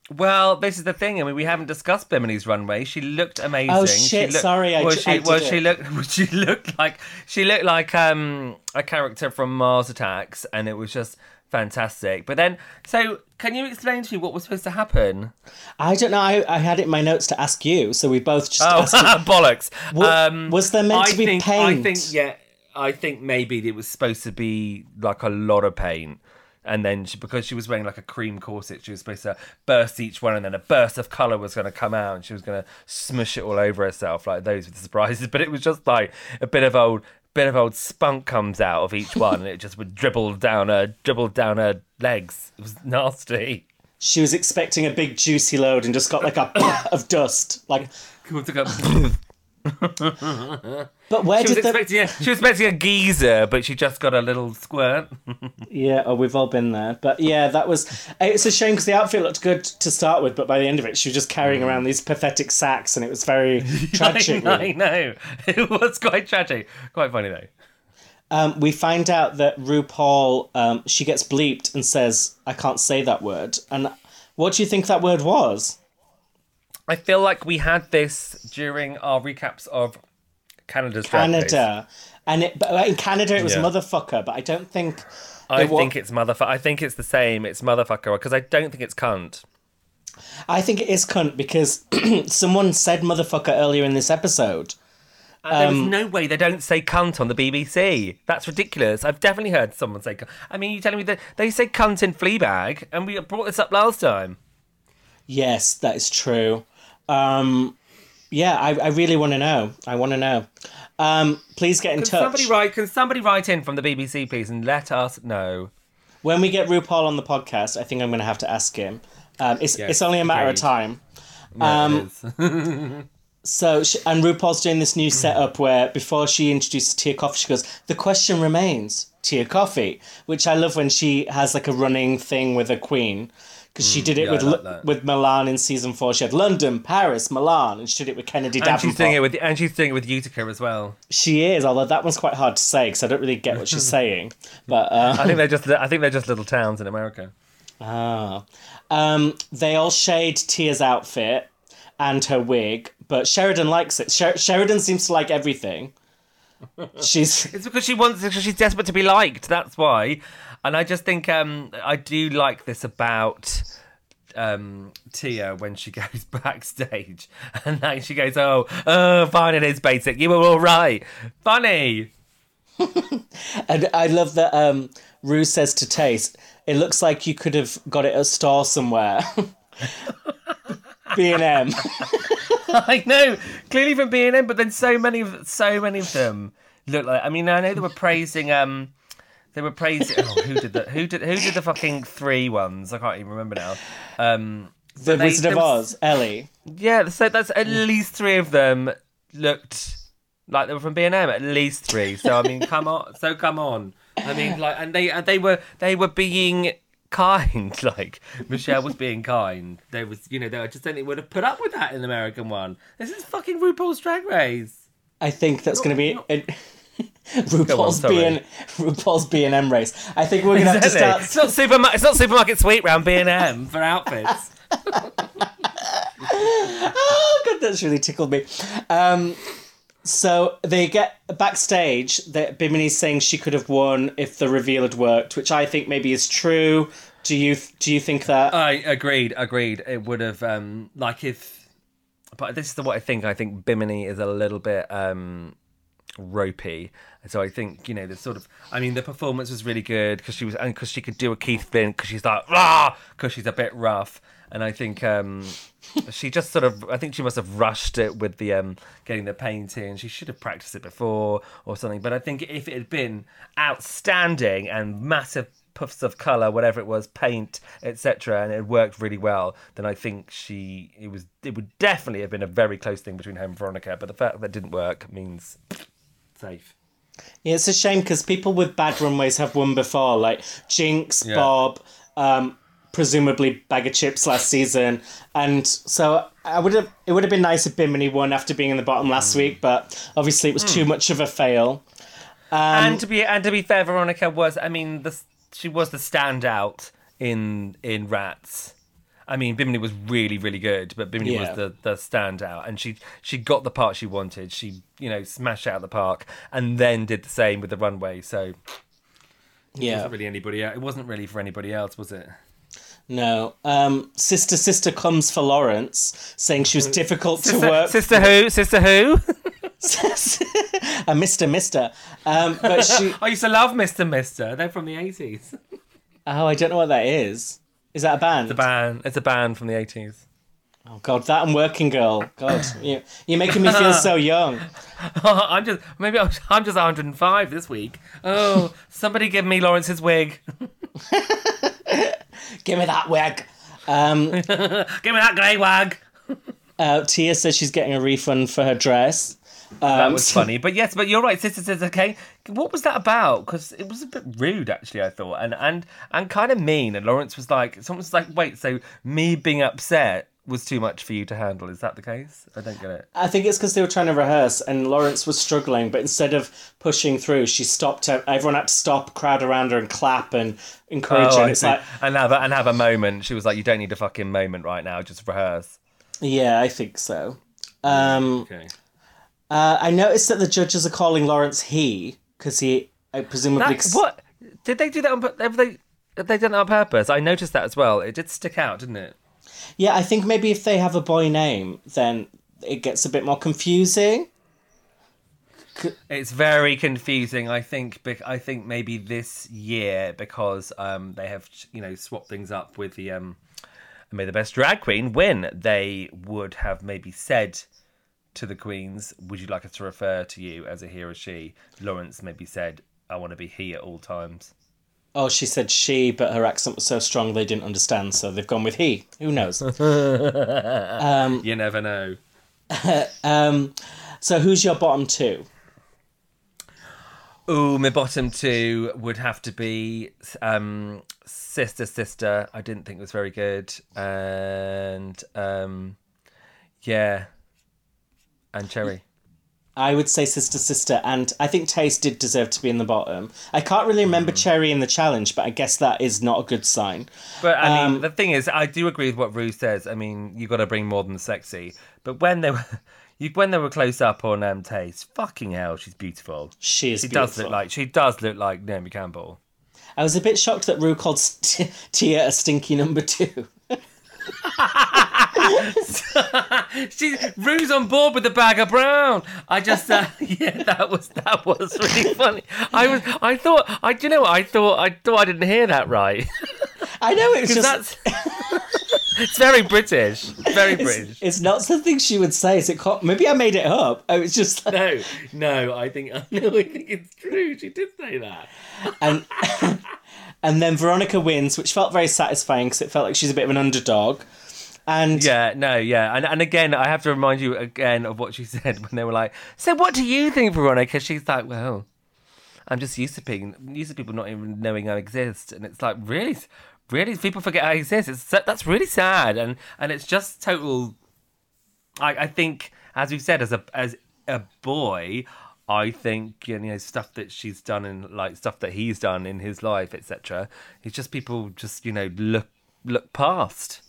Well, this is the thing. I mean, we haven't discussed Bimini's runway. She looked amazing. Oh, She shit, looked- sorry, I well, she, I well, she looked. She looked like she looked like um a character from Mars Attacks, and it was just fantastic. But then, so can you explain to me what was supposed to happen? I don't know. I, I had it in my notes to ask you, so we both just Oh, bollocks! Wa- um, was there meant I to be think, paint? I think yeah. I think maybe it was supposed to be like a lot of paint. And then she, because she was wearing like a cream corset, she was supposed to burst each one, and then a burst of color was going to come out, and she was going to smush it all over herself. Like those were the surprises. But it was just like a bit of old, bit of old spunk comes out of each one, and it just would dribble down her, dribble down her legs. It was nasty. She was expecting a big juicy load and just got like a of dust. Like, but where was did the? expecting a, she was expecting a geezer, but she just got a little squirt. Yeah, oh, we've all been there. But yeah, that was. It's a shame because the outfit looked good to start with, but by the end of it, she was just carrying around these pathetic sacks, and it was very tragic. I really. know. It was quite tragic. Quite funny though. Um, we find out that RuPaul, um, she gets bleeped and says, "I can't say that word." And what do you think that word was? I feel like we had this during our recaps of Canada's Canada, and it, but in Canada it was Yeah. motherfucker, but I don't think. I think it's motherfucker. I think it's the same. It's motherfucker because I don't think it's cunt. I think it is cunt because someone said motherfucker earlier in this episode. There Um, was no way they don't say cunt on the BBC. That's ridiculous. I've definitely heard someone say. cunt. I mean, you're telling me that they say cunt in Fleabag, and we brought this up last time. Yes, that is true. Um, yeah, I, I really want to know. I want to know. Um, please get in Can touch. somebody write? Can somebody write in from the BBC, please, and let us know? When we get RuPaul on the podcast, I think I'm going to have to ask him. Um, it's, Yes, it's only a matter of time. Um. So, she, and RuPaul's doing this new setup where before she introduces Tia Kofi, she goes, "The question remains, Tia Kofi," which I love when she has like a running thing with a queen because she did it Mm, yeah, with like with Milan in season four. She had London, Paris, Milan, and she did it with Kennedy and Davenport. she's doing it with and she's doing it with Utica as well. She is, although that one's quite hard to say because I don't really get what she's saying. But uh, I think they're just I think they're just little towns in America. ah, um, they all shade Tia's outfit and her wig, but Sheridan likes it. Sher- Sheridan seems to like everything. She's It's because she wants because she's desperate to be liked. That's why. And I just think um I do like this about um Tia when she goes backstage and like she goes, Oh, oh fine it is basic. You were all right. Funny. And I love that um, Rue says to Tayce, it looks like you could have got it at a store somewhere. B and M. I know, clearly from B and M, but then so many of so many of them look like. I mean, I know they were praising. Um, they were praising. Oh, who did the who did who did the fucking three ones? I can't even remember now. Um, The they- Wizard of was- Oz, Ellie. yeah, so that's at least three of them looked like they were from B and M. At least three. So I mean, come on. So come on. I mean, like, and they and they were they were being kind. Like Michelle was being kind. They was, you know, they I just don't think would have put up with that in the American one. This is fucking RuPaul's Drag Race. I think that's going to be it. RuPaul's. B and RuPaul's B and M race. I think we're going to have to start. It's not supermarket. It's not supermarket sweet round B and M for outfits. Oh god, that's really tickled me. Um, so they get backstage. That Bimini's saying she could have won if the reveal had worked, which I think maybe is true, Do you do you think that? I agreed, agreed. It would have um like if but this is the what I think. I think Bimini is a little bit um ropey. And so I think, you know, the sort of I mean the performance was really good because she was and because she could do a Keith Flint because she's like rah because she's a bit rough. And I think um she just sort of I think she must have rushed it with the um getting the painting. She should have practiced it before or something. But I think if it had been outstanding and massive puffs of color, whatever it was, paint, etc., and it worked really well, then I think she it was it would definitely have been a very close thing between her and Veronica. But the fact that it didn't work means safe. Yeah, it's a shame because people with bad runways have won before, like Jinkx, Yeah. Bob, um, presumably Baga Chipz last season, and so I would have. It would have been nice if Bimini won after being in the bottom last Mm. week, but obviously it was too much of a fail. and to be and to be fair, Veronica was I mean the she was the standout in in Rats. I mean, Bimini was really, really good, but Bimini Yeah. was the, the standout, and she she got the part she wanted. She you know smashed out of the park, and then did the same with the runway. So it Yeah, wasn't really anybody. It wasn't really for anybody else, was it? no. Um, sister, sister comes for Lawrence, saying she was difficult to work. sister who? Sister who? a Mister, Mister. Um, but she. I used to love Mister Mister. They're from the eighties. Oh, I don't know what that is. Is that a band? The band. It's a band from the eighties. Oh God, that and Working Girl. God, you, you're making me feel so young. I'm just maybe I'm, I'm just 105 this week. Oh, somebody give me Lawrence's wig. Give me that wig. Um, Give me that grey wag. uh, Tia says she's getting a refund for her dress. Um, That was funny, but yes, but you're right. Sister says, "Okay, what was that about?" Because it was a bit rude, actually. I thought, and and and kind of mean. And Lawrence was like, "Someone's like, wait, so me being upset was too much for you to handle? Is that the case? I don't get it." I think it's because they were trying to rehearse and Lawrence was struggling, but instead of pushing through, she stopped. Everyone had to stop, crowd around her, and clap and encourage her. Oh, And I it's like, and have a, and have a moment. She was like, "You don't need a fucking moment right now. Just rehearse." yeah, I think so. Um, Okay. Uh, I noticed that the judges are calling Lawrence he because he uh, presumably. That, what did they do that on? Have they have they done it on purpose? I noticed that as well. It did stick out, didn't it? Yeah, I think maybe if they have a boy name, then it gets a bit more confusing. It's very confusing. I think. I think maybe this year because um, they have you know swapped things up with the um, may the best drag queen win. They would have maybe said to the queens, "Would you like us to refer to you as a he or she?" Lawrence maybe said, "I want to be he at all times." Oh, she said she, but her accent was so strong they didn't understand, so they've gone with he. Who knows? You never know. um, so who's your bottom two? Ooh, my bottom two would have to be um, Sister Sister. I didn't think it was very good, and um, yeah, and Cherry. I would say Sister Sister, and I think Tayce did deserve to be in the bottom. I can't really remember Cherry in the challenge, but I guess that is not a good sign. But I mean, Um, the thing is, I do agree with what Rue says. I mean, you got to bring more than sexy. But when they were, you, when they were close up on um, Tayce, fucking hell, she's beautiful. She is She beautiful. does look like she does look like Naomi Campbell. I was a bit shocked that Rue called Tia a stinky number two. She Rue's on board with the bag of brown. I just uh, yeah, that was that was really funny. I was I thought I do you know what I thought I thought I didn't hear that right I know it's just that's it's very British, very British. it's, it's not something she would say. Is it? Maybe I made it up. I was just like, No, no, I think no, I think it's true. She did say that. and and then Veronica wins, which felt very satisfying because it felt like she's a bit of an underdog. And Yeah, no, yeah, and and again, I have to remind you again of what she said when they were like, "So, what do you think, Veronica?" She's like, "Well, I'm just used to being used to people not even knowing I exist," and it's like, really, really, people forget I exist. It's that's really sad, and and it's just total. I I think, as we've said, as a as a boy. I think you know stuff that she's done and like stuff that he's done in his life, etc. It's just people just you know look look past.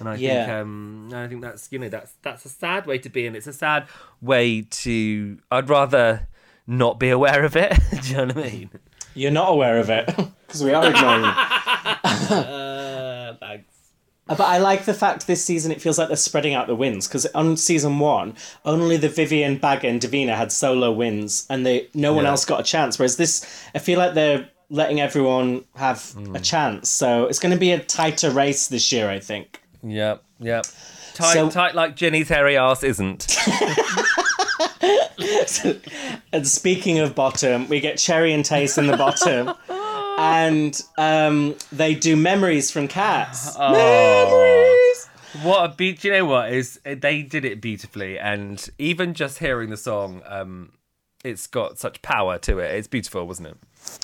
And I think um I think that's you know that's that's a sad way to be and it's a sad way to I'd rather not be aware of it. Do you know what I mean? you're not aware of it because we are ignoring you. Thanks. But I like the fact this season it feels like they're spreading out the wins because on season one, only the Vivienne, Baga, and Divina had solo wins, and they no one Yeah. else got a chance. Whereas this, I feel like they're letting everyone have Hmm. a chance. So it's going to be a tighter race this year, I think. Yep, yep. Tight, So- tight like Ginny's hairy ass isn't. And speaking of bottom, we get Cherry and Tayce in the bottom. And um, they do memories from cats. Oh. Memories. What a beat! You know what is? They did it beautifully, and even just hearing the song, um, it's got such power to it. It's beautiful, wasn't it?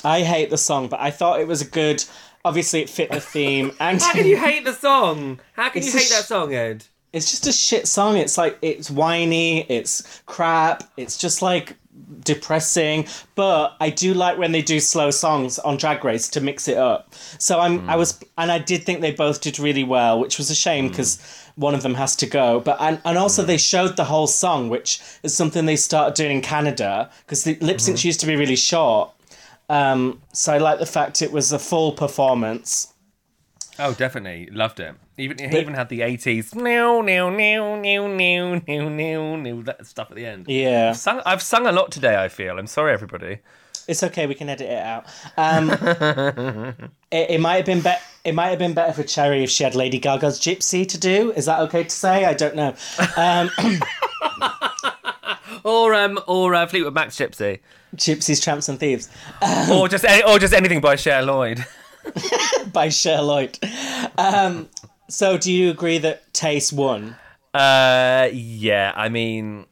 I hate the song, but I thought it was a good. Obviously, it fit the theme, and How can you hate the song? How can It's you hate sh- that song, Ed? it's just a shit song. It's like it's whiny, it's crap, it's just like depressing. But I do like when they do slow songs on Drag Race to mix it up. So I'm I was and I did think they both did really well, which was a shame mm. because one of them has to go. But and, and also mm. they showed the whole song, which is something they started doing in Canada because the lip syncs mm-hmm. used to be really short. Um, so I like the fact it was a full performance. Oh, definitely loved it. Even it even had the eighties new new new new new new new new that stuff at the end. Yeah. I've sung, I've sung a lot today. I feel. I'm sorry, everybody. It's okay. We can edit it out. Um, it, it might have been better. It might have been better for Cherry if she had Lady Gaga's Gypsy to do. Is that okay to say? I don't know. Um, Or um or uh, Fleetwood Mac's Gypsy, Gypsies, Tramps, and Thieves or just any, or just anything by Cher Lloyd. by Cher Lloyd. Um, so, do you agree that Tayce won? Uh, yeah. I mean,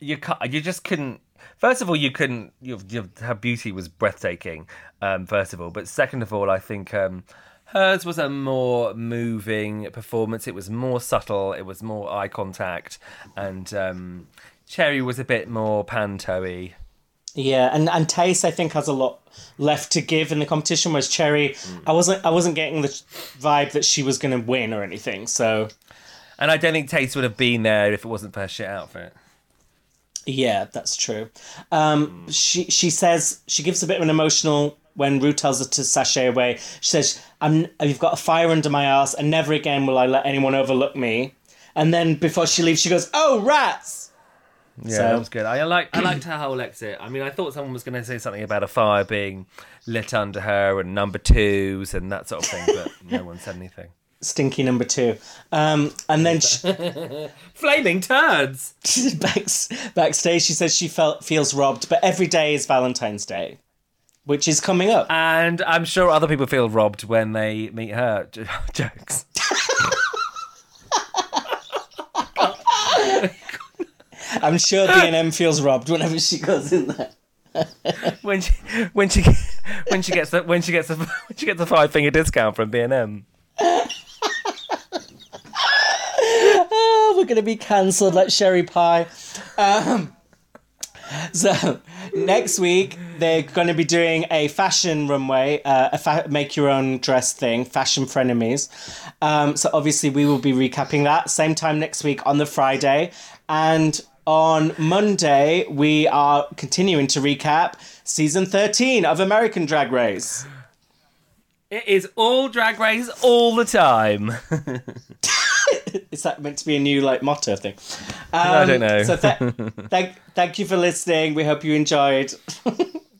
you can't. You just couldn't. First of all, you couldn't. Your, your, her beauty was breathtaking. Um, first of all, but second of all, I think um, hers was a more moving performance. It was more subtle. It was more eye contact, and um, Cherry was a bit more panto-y. Yeah, and and Tayce I think has a lot left to give in the competition. Whereas Cherry, I wasn't I wasn't getting the vibe that she was going to win or anything. So And I don't think Tayce would have been there if it wasn't for her shit outfit. Yeah, that's true. Um, she she says she gives a bit of an emotional when Rue tells her to sashay away. She says, "I'm you've got a fire under my ass, and never again will I let anyone overlook me." And then before she leaves, she goes, "Oh rats!" Yeah, So- that was good. I like I liked her whole exit. I mean, I thought someone was going to say something about a fire being lit under her and number twos and that sort of thing, but no one said anything. Stinky number two. Um, and then she, Flaming turds. back, backstage, she says she felt feels robbed, but every day is Valentine's Day, which is coming up. And I'm sure other people feel robbed when they meet her. Jokes. I'm sure B and M feels robbed whenever she goes in there. When she when she when she gets the when she gets a when she gets a five finger discount from B and M. Oh, we're gonna be cancelled like Sherry Pie. Um, so next week they're going to be doing a fashion runway, uh, a fa- make your own dress thing, fashion frenemies. Um, so obviously we will be recapping that same time next week on the Friday, and on Monday we are continuing to recap season thirteen of American Drag Race. It is all drag race all the time. Is that meant to be a new like motto thing? I don't know. Um, So th- thank thank you for listening. We hope you enjoyed.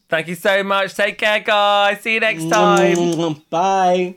Thank you so much. Take care, guys. See you next time. Bye.